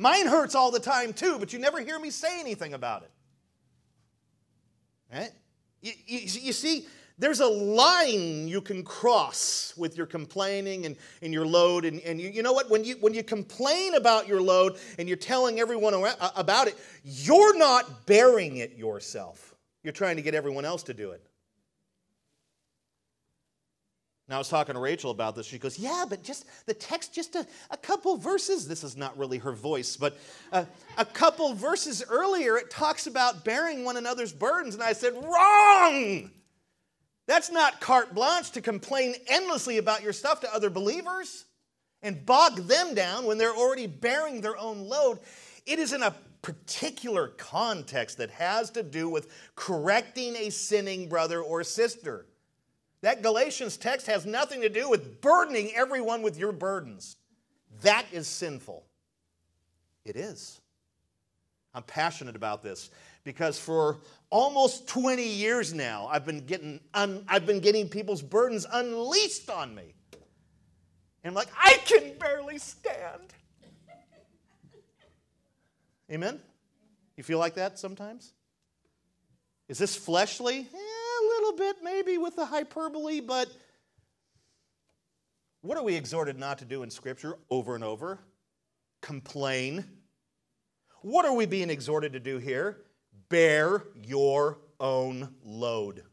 Mine hurts all the time too, but you never hear me say anything about it. Right? You, you, you see, there's a line you can cross with your complaining and, and your load. And, and you, you know what? When you, when you complain about your load and you're telling everyone about it, you're not bearing it yourself. You're trying to get everyone else to do it. Now, I was talking to Rachel about this. She goes, Yeah, but just the text, just a, a couple verses. This is not really her voice, but uh, a couple verses earlier, it talks about bearing one another's burdens. And I said, Wrong! That's not carte blanche to complain endlessly about your stuff to other believers and bog them down when they're already bearing their own load. It is in a particular context that has to do with correcting a sinning brother or sister. That Galatians text has nothing to do with burdening everyone with your burdens. That is sinful. It is. I'm passionate about this because for almost 20 years now, I've been getting, un, I've been getting people's burdens unleashed on me. And I'm like, I can barely stand. Amen? You feel like that sometimes? Is this fleshly? Eh, little bit maybe with the hyperbole, but what are we exhorted not to do in Scripture over and over? Complain. What are we being exhorted to do here? Bear your own load.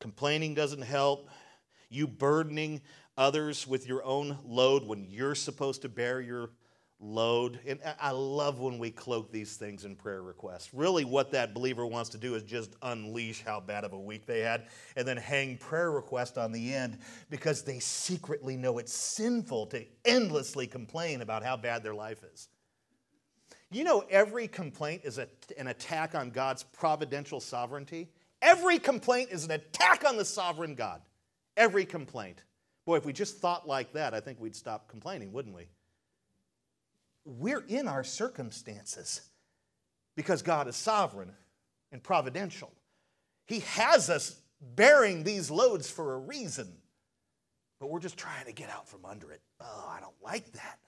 Complaining doesn't help. You burdening others with your own load when you're supposed to bear your load. And I love when we cloak these things in prayer requests. Really, what that believer wants to do is just unleash how bad of a week they had and then hang prayer request on the end because they secretly know it's sinful to endlessly complain about how bad their life is. You know, every complaint is a, an attack on God's providential sovereignty. Every complaint is an attack on the sovereign God. Every complaint. Boy, if we just thought like that, I think we'd stop complaining, wouldn't we? We're in our circumstances because God is sovereign and providential. He has us bearing these loads for a reason, but we're just trying to get out from under it. Oh, I don't like that.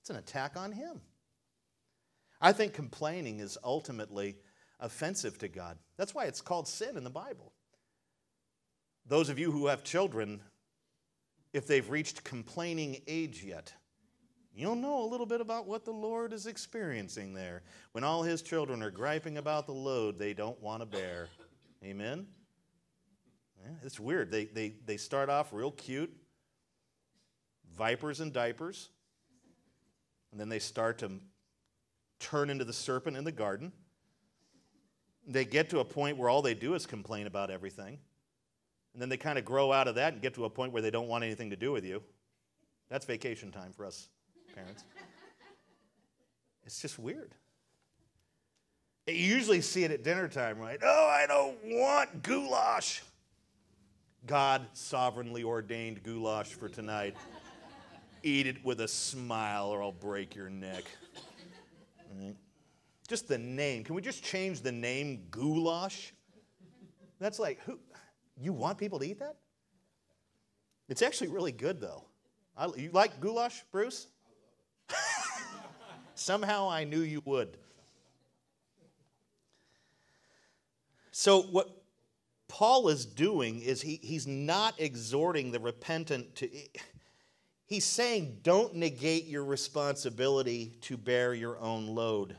It's an attack on Him. I think complaining is ultimately offensive to God. That's why it's called sin in the Bible. Those of you who have children, if they've reached complaining age yet, You'll know a little bit about what the Lord is experiencing there when all his children are griping about the load they don't want to bear. Amen? Yeah, it's weird. They, they, they start off real cute, vipers and diapers, and then they start to turn into the serpent in the garden. They get to a point where all they do is complain about everything. And then they kind of grow out of that and get to a point where they don't want anything to do with you. That's vacation time for us parents. It's just weird. You usually see it at dinner time, right? Oh, I don't want goulash. God sovereignly ordained goulash for tonight. Eat it with a smile or I'll break your neck. Right? Just the name. Can we just change the name goulash? That's like, who? You want people to eat that? It's actually really good, though. I, you like goulash, Bruce? Somehow I knew you would. So, what Paul is doing is he, he's not exhorting the repentant to, he's saying, don't negate your responsibility to bear your own load.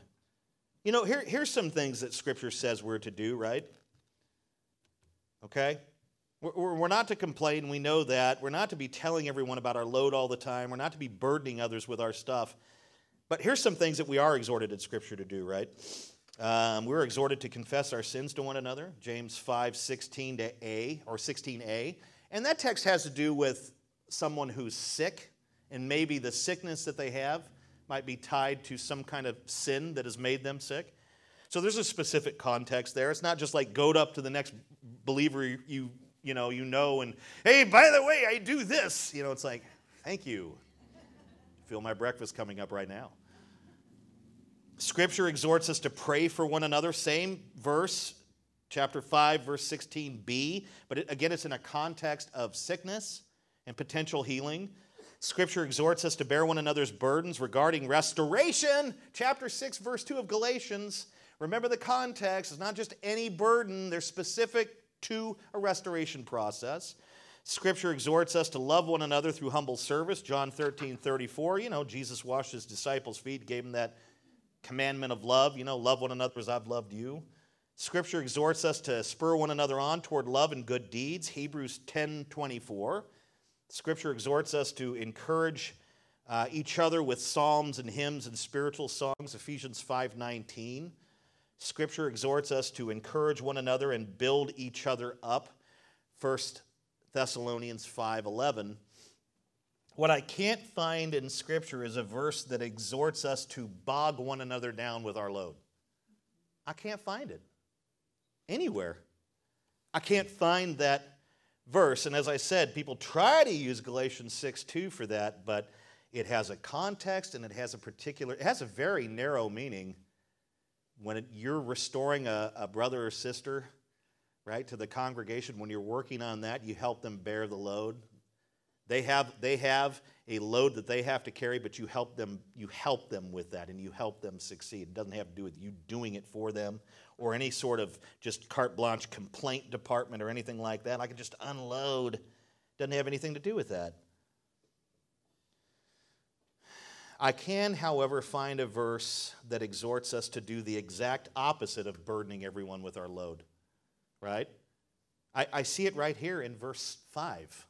You know, here, here's some things that Scripture says we're to do, right? Okay? We're, not to complain, we know that. We're not to be telling everyone about our load all the time. We're not to be burdening others with our stuff. But here's some things that we are exhorted in Scripture to do, right? Um, we're exhorted to confess our sins to one another, James 5, 16 to A, or 16a. And that text has to do with someone who's sick, and maybe the sickness that they have might be tied to some kind of sin that has made them sick. So there's a specific context there. It's not just like go up to the next believer you, you know you know and hey, by the way, I do this. You know, it's like, thank you. Feel my breakfast coming up right now. Scripture exhorts us to pray for one another. Same verse, chapter 5, verse 16b, but it, again, it's in a context of sickness and potential healing. Scripture exhorts us to bear one another's burdens regarding restoration. Chapter 6, verse 2 of Galatians. Remember the context. It's not just any burden, they're specific to a restoration process. Scripture exhorts us to love one another through humble service. John 13, 34. You know, Jesus washed his disciples' feet, gave them that commandment of love. You know, love one another as I've loved you. Scripture exhorts us to spur one another on toward love and good deeds. Hebrews 10, 24. Scripture exhorts us to encourage uh, each other with psalms and hymns and spiritual songs. Ephesians 5, 19. Scripture exhorts us to encourage one another and build each other up. 1 Thessalonians 5:11. What I can't find in scripture is a verse that exhorts us to bog one another down with our load. I can't find it anywhere. I can't find that verse. And as I said, people try to use Galatians 6 2 for that, but it has a context and it has a particular, it has a very narrow meaning when it, you're restoring a, a brother or sister, right, to the congregation, when you're working on that, you help them bear the load. They have, they have a load that they have to carry, but you help them, you help them with that and you help them succeed. It doesn't have to do with you doing it for them or any sort of just carte blanche complaint department or anything like that. I can just unload. Doesn't have anything to do with that. I can, however, find a verse that exhorts us to do the exact opposite of burdening everyone with our load, right? I, I, see it right here in verse 5.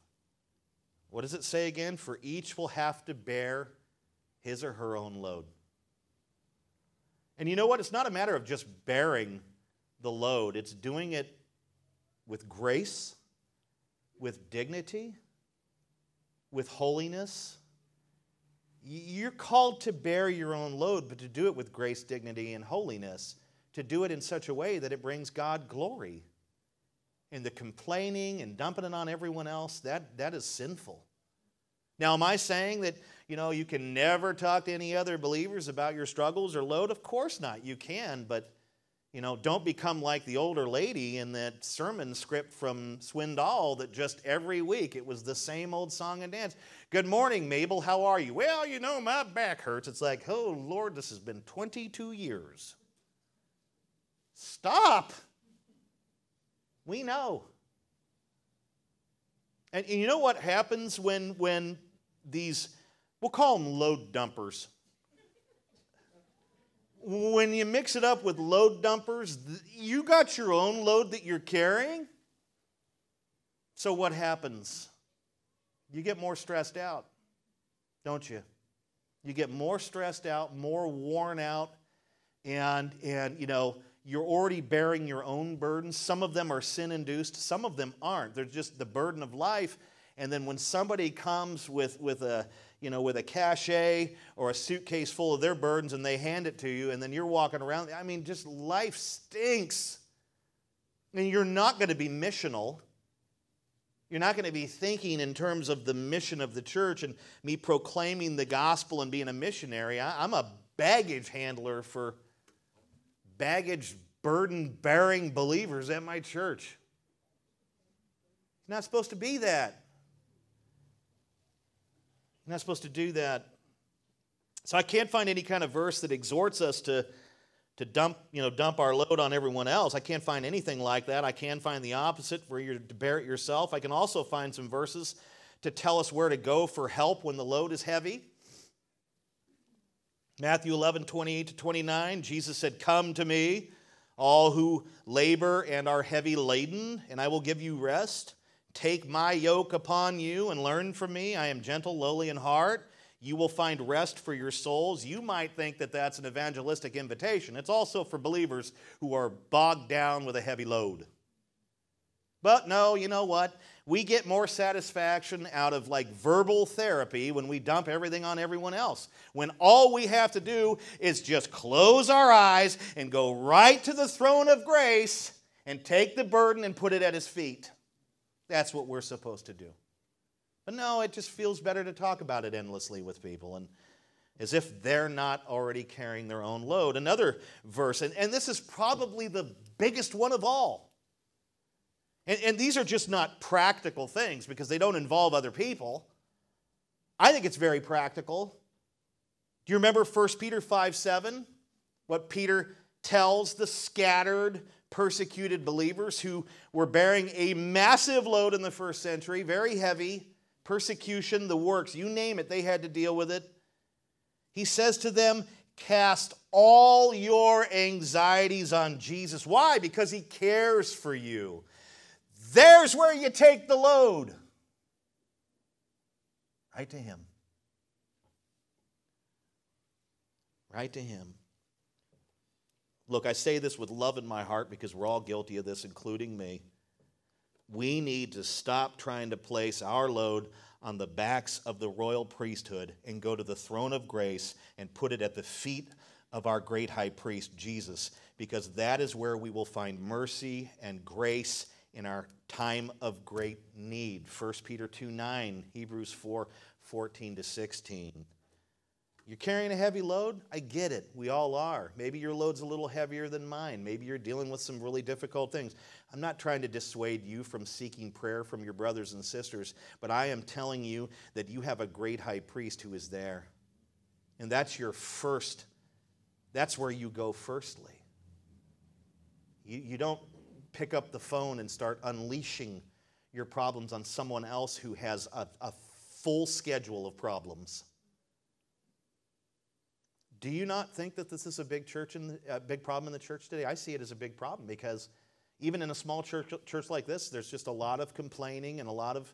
What does it say again? For each will have to bear his or her own load. And you know what? It's not a matter of just bearing the load, it's doing it with grace, with dignity, with holiness you're called to bear your own load, but to do it with grace, dignity, and holiness. To do it in such a way that it brings God glory. And the complaining and dumping it on everyone else, that, that is sinful. Now, am I saying that, you know, you can never talk to any other believers about your struggles or load? Of course not. You can, but you know, don't become like the older lady in that sermon script from Swindoll that just every week it was the same old song and dance. Good morning, Mabel. How are you? Well, you know, my back hurts. It's like, oh, Lord, this has been 22 years. Stop. We know. And, and you know what happens when, when these, we'll call them load dumpers, when you mix it up with load dumpers, you got your own load that you're carrying. So what happens? You get more stressed out, don't you? You get more stressed out, more worn out, and and you know, you're already bearing your own burdens. Some of them are sin induced, some of them aren't. They're just the burden of life. And then when somebody comes with, with a you know, with a cachet or a suitcase full of their burdens and they hand it to you and then you're walking around. I mean, just life stinks. And you're not going to be missional. You're not going to be thinking in terms of the mission of the church and me proclaiming the gospel and being a missionary. I, am a baggage handler for baggage burden bearing believers at my church. It's not supposed to be that. You're not supposed to do that. So I can't find any kind of verse that exhorts us to, to dump, you know, dump our load on everyone else. I can't find anything like that. I can find the opposite where you're to bear it yourself. I can also find some verses to tell us where to go for help when the load is heavy. Matthew 11, 28 to 29, Jesus said, Come to me, all who labor and are heavy laden, and I will give you rest. Take my yoke upon you and learn from me. I am gentle, lowly in heart. You will find rest for your souls. You might think that that's an evangelistic invitation. It's also for believers who are bogged down with a heavy load. But no, you know what? We get more satisfaction out of like verbal therapy when we dump everything on everyone else. When all we have to do is just close our eyes and go right to the throne of grace and take the burden and put it at his feet. That's what we're supposed to do. But no, it just feels better to talk about it endlessly with people and as if they're not already carrying their own load. Another verse, and, and this is probably the biggest one of all. And, and these are just not practical things because they don't involve other people. I think it's very practical. Do you remember 1 Peter 5 7? What Peter tells the scattered, persecuted believers who were bearing a massive load in the first century, very heavy persecution, the works, you name it, they had to deal with it. He says to them, Cast all your anxieties on Jesus. Why? Because he cares for you. There's where you take the load. Right to him. Right to him. Look, I say this with love in my heart because we're all guilty of this, including me. We need to stop trying to place our load on the backs of the royal priesthood and go to the throne of grace and put it at the feet of our great high priest, Jesus, because that is where we will find mercy and grace in our time of great need. 1 Peter 2 9, Hebrews 4 14 to 16. You're carrying a heavy load? I get it. We all are. Maybe your load's a little heavier than mine. Maybe you're dealing with some really difficult things. I'm not trying to dissuade you from seeking prayer from your brothers and sisters, but I am telling you that you have a great high priest who is there. And that's your first, that's where you go firstly. You, you don't pick up the phone and start unleashing your problems on someone else who has a, a full schedule of problems. Do you not think that this is a big church and a big problem in the church today? I see it as a big problem because even in a small church, church like this, there's just a lot of complaining and a lot of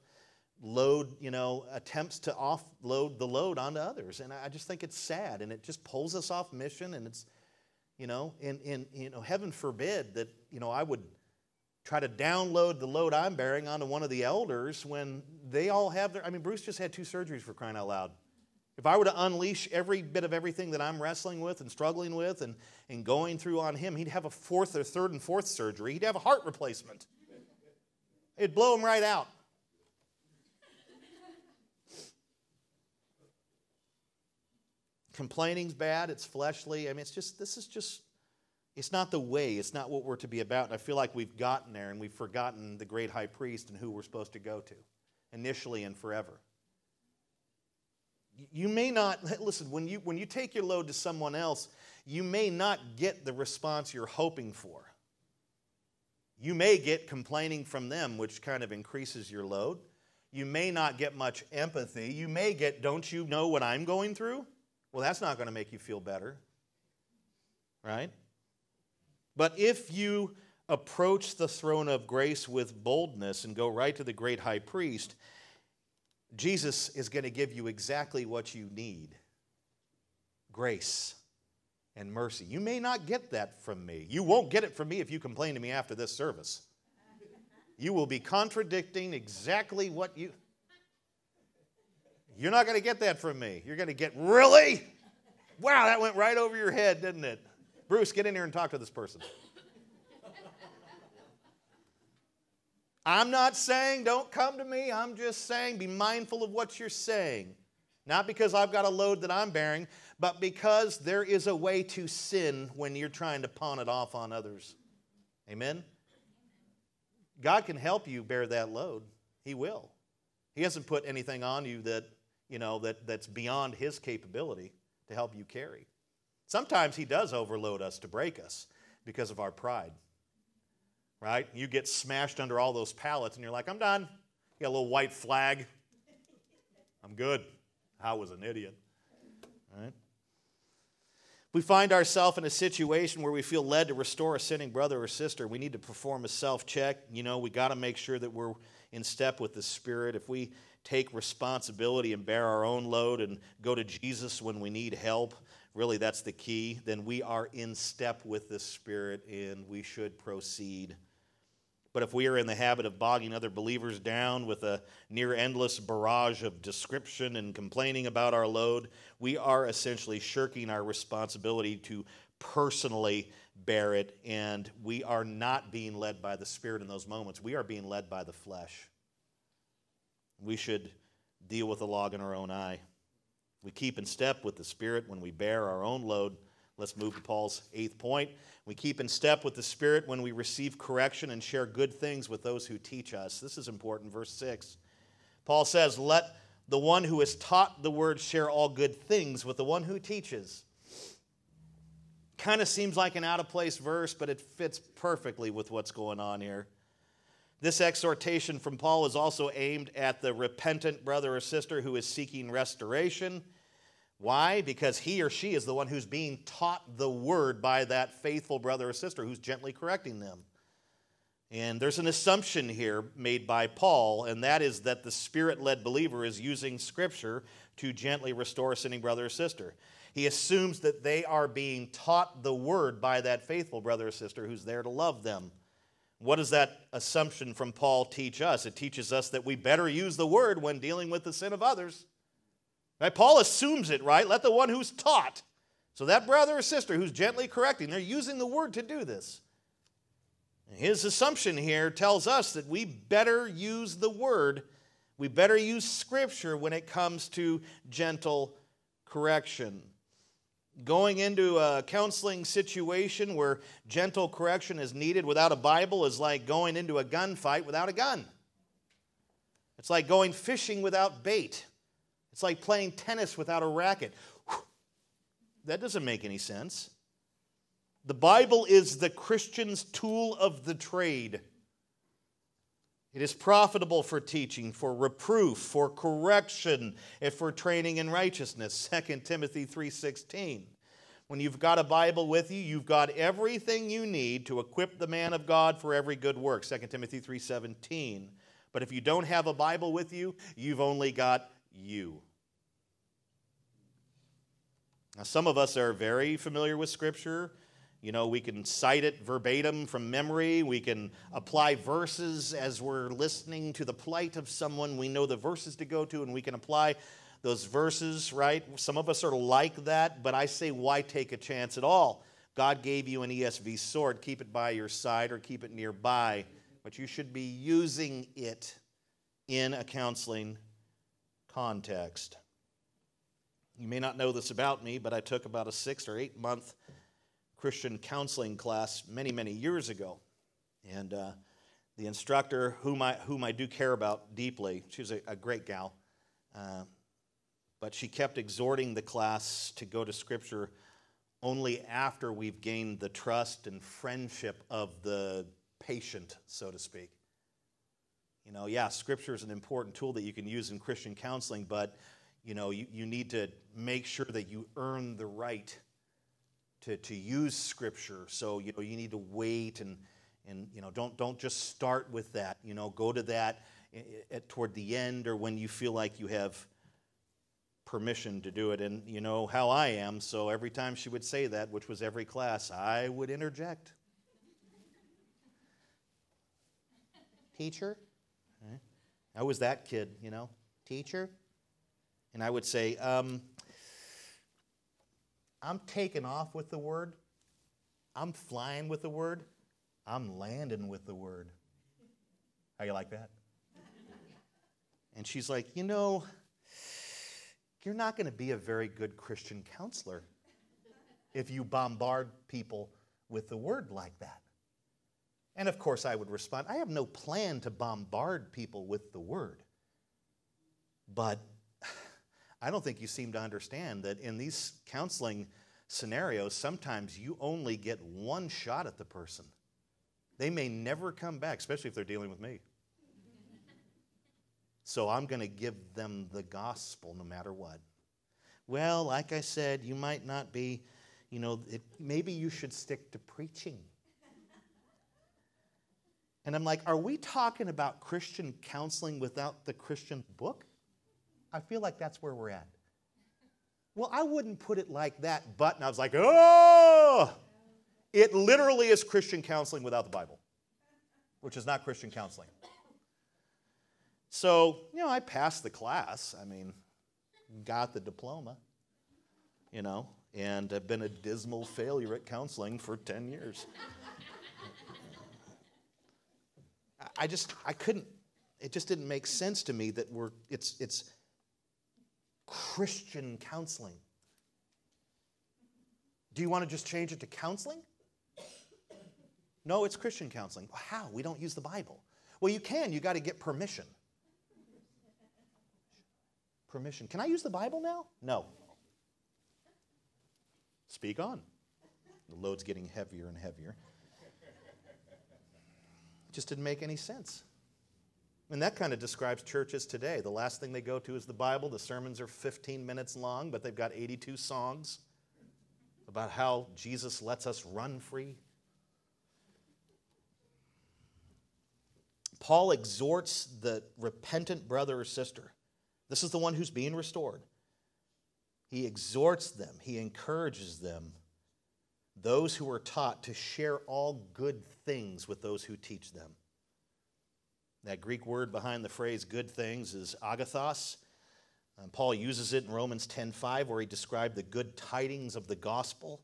load, you know, attempts to offload the load onto others. And I just think it's sad and it just pulls us off mission and it's, you know, in, in you know, heaven forbid that, you know, I would try to download the load I'm bearing onto one of the elders when they all have their I mean, Bruce just had two surgeries for crying out loud. If I were to unleash every bit of everything that I'm wrestling with and struggling with and, and going through on him, he'd have a fourth or third and fourth surgery. He'd have a heart replacement. It'd blow him right out. Complaining's bad, it's fleshly. I mean, it's just, this is just, it's not the way, it's not what we're to be about. And I feel like we've gotten there and we've forgotten the great high priest and who we're supposed to go to initially and forever you may not listen when you when you take your load to someone else you may not get the response you're hoping for. You may get complaining from them which kind of increases your load. You may not get much empathy. You may get don't you know what i'm going through? Well that's not going to make you feel better right? But if you approach the throne of grace with boldness and go right to the great high priest Jesus is going to give you exactly what you need grace and mercy. You may not get that from me. You won't get it from me if you complain to me after this service. You will be contradicting exactly what you. You're not going to get that from me. You're going to get, really? Wow, that went right over your head, didn't it? Bruce, get in here and talk to this person. I'm not saying don't come to me. I'm just saying be mindful of what you're saying. Not because I've got a load that I'm bearing, but because there is a way to sin when you're trying to pawn it off on others. Amen? God can help you bear that load. He will. He hasn't put anything on you that, you know, that, that's beyond his capability to help you carry. Sometimes he does overload us to break us because of our pride right? You get smashed under all those pallets and you're like, I'm done. You got a little white flag. I'm good. I was an idiot. Right? We find ourselves in a situation where we feel led to restore a sinning brother or sister. We need to perform a self check. You know, we got to make sure that we're in step with the Spirit. If we take responsibility and bear our own load and go to Jesus when we need help, really that's the key, then we are in step with the Spirit and we should proceed but if we are in the habit of bogging other believers down with a near endless barrage of description and complaining about our load, we are essentially shirking our responsibility to personally bear it, and we are not being led by the Spirit in those moments. We are being led by the flesh. We should deal with the log in our own eye. We keep in step with the Spirit when we bear our own load. Let's move to Paul's eighth point. We keep in step with the Spirit when we receive correction and share good things with those who teach us. This is important. Verse 6. Paul says, Let the one who is taught the word share all good things with the one who teaches. Kind of seems like an out of place verse, but it fits perfectly with what's going on here. This exhortation from Paul is also aimed at the repentant brother or sister who is seeking restoration. Why? Because he or she is the one who's being taught the word by that faithful brother or sister who's gently correcting them. And there's an assumption here made by Paul, and that is that the spirit led believer is using Scripture to gently restore a sinning brother or sister. He assumes that they are being taught the word by that faithful brother or sister who's there to love them. What does that assumption from Paul teach us? It teaches us that we better use the word when dealing with the sin of others. Right? Paul assumes it, right? Let the one who's taught. So that brother or sister who's gently correcting, they're using the word to do this. His assumption here tells us that we better use the word, we better use scripture when it comes to gentle correction. Going into a counseling situation where gentle correction is needed without a Bible is like going into a gunfight without a gun. It's like going fishing without bait. It's like playing tennis without a racket. That doesn't make any sense. The Bible is the Christian's tool of the trade. It is profitable for teaching, for reproof, for correction, and for training in righteousness. 2 Timothy 3:16. When you've got a Bible with you, you've got everything you need to equip the man of God for every good work. 2 Timothy 3:17. But if you don't have a Bible with you, you've only got you. Now, some of us are very familiar with Scripture. You know, we can cite it verbatim from memory. We can apply verses as we're listening to the plight of someone. We know the verses to go to, and we can apply those verses, right? Some of us are like that, but I say, why take a chance at all? God gave you an ESV sword. Keep it by your side or keep it nearby, but you should be using it in a counseling context. You may not know this about me, but I took about a six or eight month Christian counseling class many, many years ago. And uh, the instructor, whom I, whom I do care about deeply, she was a, a great gal, uh, but she kept exhorting the class to go to Scripture only after we've gained the trust and friendship of the patient, so to speak. You know, yeah, Scripture is an important tool that you can use in Christian counseling, but, you know, you, you need to make sure that you earn the right to, to use scripture. So, you know, you need to wait and, and you know, don't, don't just start with that. You know, go to that at, toward the end or when you feel like you have permission to do it. And you know how I am, so every time she would say that, which was every class, I would interject. Teacher? I was that kid, you know. Teacher? And I would say, um, I'm taking off with the word. I'm flying with the word. I'm landing with the word. How you like that? And she's like, You know, you're not going to be a very good Christian counselor if you bombard people with the word like that. And of course, I would respond, I have no plan to bombard people with the word. But I don't think you seem to understand that in these counseling scenarios, sometimes you only get one shot at the person. They may never come back, especially if they're dealing with me. So I'm going to give them the gospel no matter what. Well, like I said, you might not be, you know, it, maybe you should stick to preaching. And I'm like, are we talking about Christian counseling without the Christian book? I feel like that's where we're at. Well, I wouldn't put it like that, but, and I was like, oh! It literally is Christian counseling without the Bible, which is not Christian counseling. So, you know, I passed the class. I mean, got the diploma, you know, and I've been a dismal failure at counseling for 10 years. I just, I couldn't, it just didn't make sense to me that we're, it's, it's, Christian counseling. Do you want to just change it to counseling? No, it's Christian counseling. How? We don't use the Bible. Well, you can, you got to get permission. permission. Can I use the Bible now? No. Speak on. The load's getting heavier and heavier. Just didn't make any sense. And that kind of describes churches today. The last thing they go to is the Bible. The sermons are 15 minutes long, but they've got 82 songs about how Jesus lets us run free. Paul exhorts the repentant brother or sister. This is the one who's being restored. He exhorts them, he encourages them, those who are taught, to share all good things with those who teach them. That Greek word behind the phrase good things is agathos. Um, Paul uses it in Romans 10:5 where he described the good tidings of the gospel.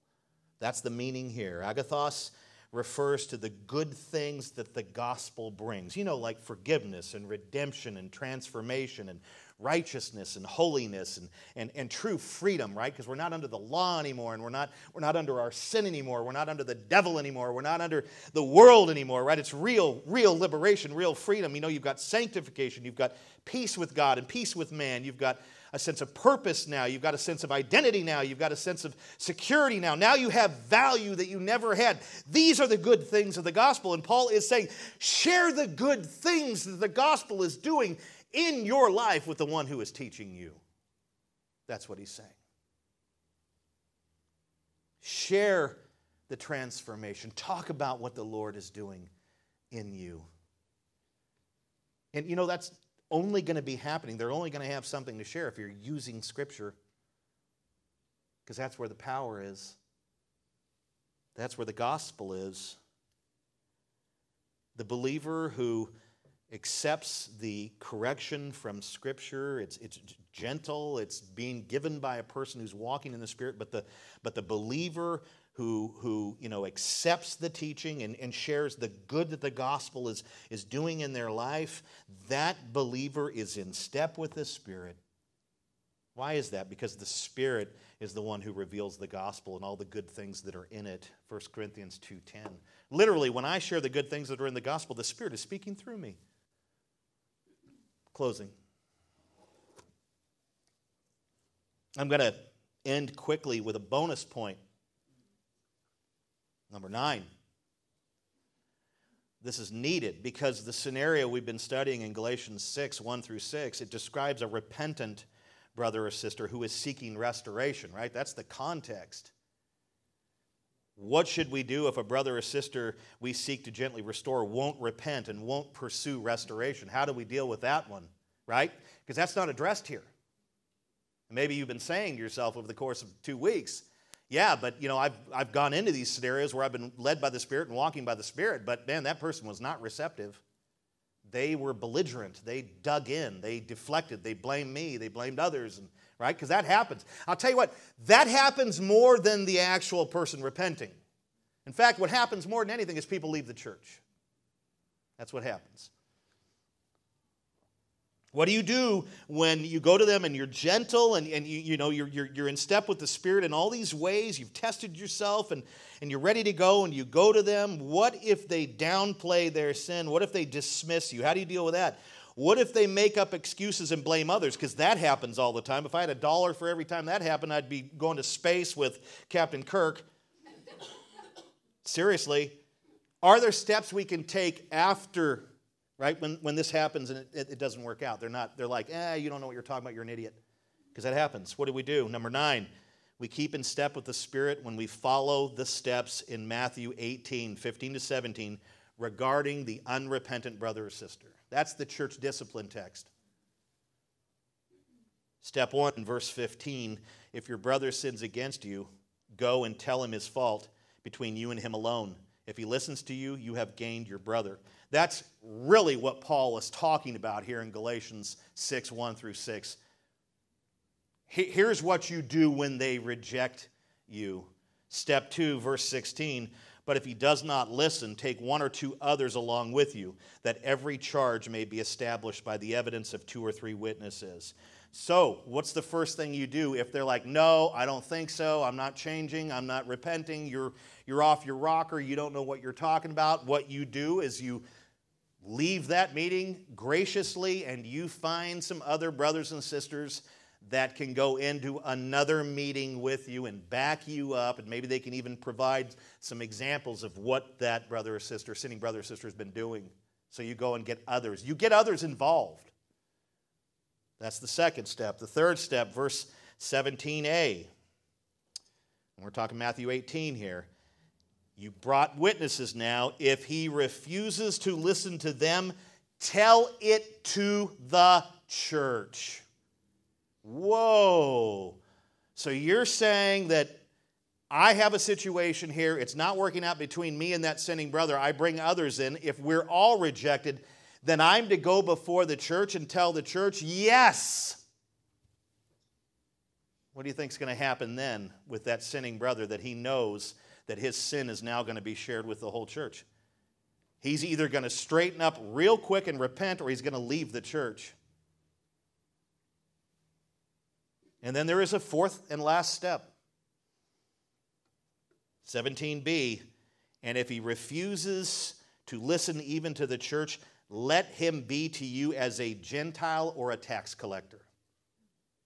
That's the meaning here. Agathos refers to the good things that the gospel brings. You know, like forgiveness and redemption and transformation and righteousness and holiness and, and, and true freedom, right? Because we're not under the law anymore and we're not, we're not under our sin anymore. We're not under the devil anymore. We're not under the world anymore, right? It's real, real liberation, real freedom. You know, you've got sanctification, you've got peace with God and peace with man, you've got a sense of purpose now. You've got a sense of identity now. You've got a sense of security now. Now you have value that you never had. These are the good things of the gospel. And Paul is saying, share the good things that the gospel is doing in your life with the one who is teaching you. That's what he's saying. Share the transformation. Talk about what the Lord is doing in you. And you know, that's only going to be happening. They're only going to have something to share if you're using Scripture, because that's where the power is. That's where the gospel is. The believer who accepts the correction from Scripture. It's, it's gentle, it's being given by a person who's walking in the Spirit, but the, but the believer who, who you know, accepts the teaching and, and shares the good that the gospel is, is doing in their life, that believer is in step with the Spirit. Why is that? Because the Spirit is the one who reveals the gospel and all the good things that are in it. 1 Corinthians 2:10. Literally, when I share the good things that are in the gospel, the Spirit is speaking through me. Closing. I'm going to end quickly with a bonus point. Number nine. This is needed because the scenario we've been studying in Galatians 6 1 through 6, it describes a repentant brother or sister who is seeking restoration, right? That's the context. What should we do if a brother or sister we seek to gently restore won't repent and won't pursue restoration? How do we deal with that one, right? Because that's not addressed here. Maybe you've been saying to yourself over the course of two weeks, yeah, but you know, I've, I've gone into these scenarios where I've been led by the Spirit and walking by the Spirit, but man, that person was not receptive. They were belligerent. They dug in. They deflected. They blamed me. They blamed others. And right? Because that happens. I'll tell you what, that happens more than the actual person repenting. In fact, what happens more than anything is people leave the church. That's what happens. What do you do when you go to them and you're gentle and, and you, you know you're, you're, you're in step with the Spirit in all these ways? You've tested yourself and, and you're ready to go and you go to them. What if they downplay their sin? What if they dismiss you? How do you deal with that? What if they make up excuses and blame others? Because that happens all the time. If I had a dollar for every time that happened, I'd be going to space with Captain Kirk. Seriously. Are there steps we can take after, right, when, when this happens and it, it, doesn't work out? They're not, they're like, eh, you don't know what you're talking about, you're an idiot. Because that happens. What do we do? Number nine, we keep in step with the Spirit when we follow the steps in Matthew 18, 15 to 17, regarding the unrepentant brother or sister. That's the church discipline text. Step one, in verse 15 if your brother sins against you, go and tell him his fault between you and him alone. If he listens to you, you have gained your brother. That's really what Paul is talking about here in Galatians 6 1 through 6. Here's what you do when they reject you. Step 2, verse 16 but if he does not listen, take one or two others along with you, that every charge may be established by the evidence of two or three witnesses. So, what's the first thing you do if they're like, no, I don't think so, I'm not changing, I'm not repenting, you're, you're off your rocker, you don't know what you're talking about? What you do is you leave that meeting graciously and you find some other brothers and sisters that can go into another meeting with you and back you up, and maybe they can even provide some examples of what that brother or sister, sinning brother or sister, has been doing. So you go and get others. You get others involved. That's the second step. The third step, verse 17a. And we're talking Matthew 18 here. You brought witnesses now. If he refuses to listen to them, tell it to the church. Whoa. So you're saying that I have a situation here, it's not working out between me and that sinning brother. I bring others in. If we're all rejected, then I'm to go before the church and tell the church, yes. What do you think is going to happen then with that sinning brother that he knows that his sin is now going to be shared with the whole church? He's either going to straighten up real quick and repent or he's going to leave the church. And then there is a fourth and last step 17b. And if he refuses to listen even to the church, let him be to you as a Gentile or a tax collector.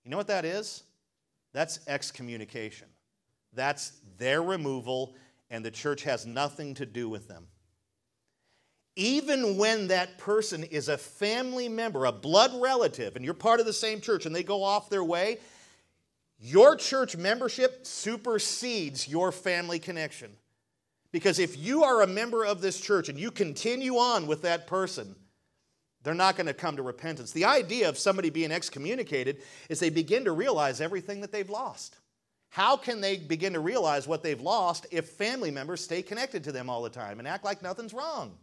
You know what that is? That's excommunication. That's their removal, and the church has nothing to do with them. Even when that person is a family member, a blood relative, and you're part of the same church and they go off their way, your church membership supersedes your family connection. Because if you are a member of this church and you continue on with that person, they're not going to come to repentance. The idea of somebody being excommunicated is they begin to realize everything that they've lost. How can they begin to realize what they've lost if family members stay connected to them all the time and act like nothing's wrong?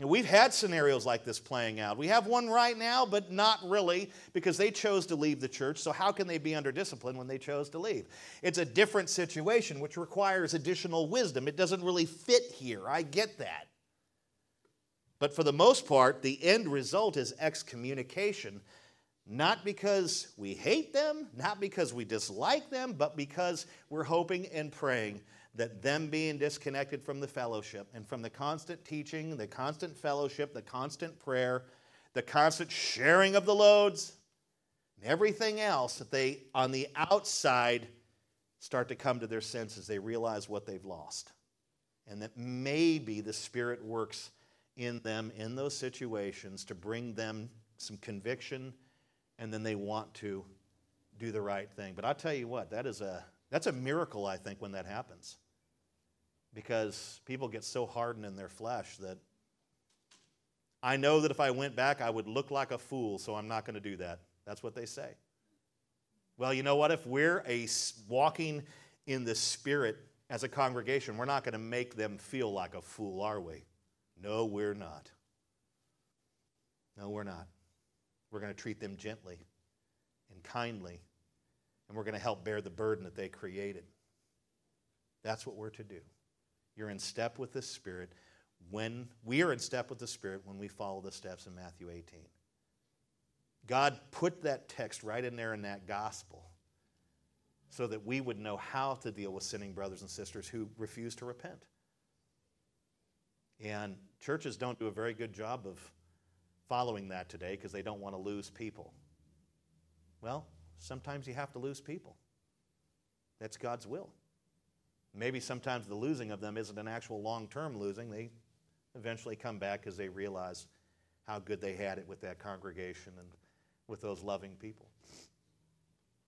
we've had scenarios like this playing out. We have one right now, but not really because they chose to leave the church. So, how can they be under discipline when they chose to leave? It's a different situation which requires additional wisdom. It doesn't really fit here. I get that. But for the most part, the end result is excommunication, not because we hate them, not because we dislike them, but because we're hoping and praying that them being disconnected from the fellowship and from the constant teaching, the constant fellowship, the constant prayer, the constant sharing of the loads, and everything else, that they, on the outside, start to come to their senses. They realize what they've lost. And that maybe the Spirit works in them in those situations to bring them some conviction, and then they want to do the right thing. But I'll tell you what, that is a that's a miracle, I think, when that happens because people get so hardened in their flesh that I know that if I went back, I would look like a fool, so I'm not going to do that. That's what they say. Well, you know what? If we're a walking in the Spirit as a congregation, we're not going to make them feel like a fool, are we? No, we're not. No, we're not. We're going to treat them gently and kindly, and we're going to help bear the burden that they created. That's what we're to do. You're in step with the Spirit when we are in step with the Spirit when we follow the steps in Matthew 18. God put that text right in there in that gospel so that we would know how to deal with sinning brothers and sisters who refuse to repent. And churches don't do a very good job of following that today because they don't want to lose people. Well, sometimes you have to lose people. That's God's will. Maybe sometimes the losing of them isn't an actual long term losing. They eventually come back because they realize how good they had it with that congregation and with those loving people.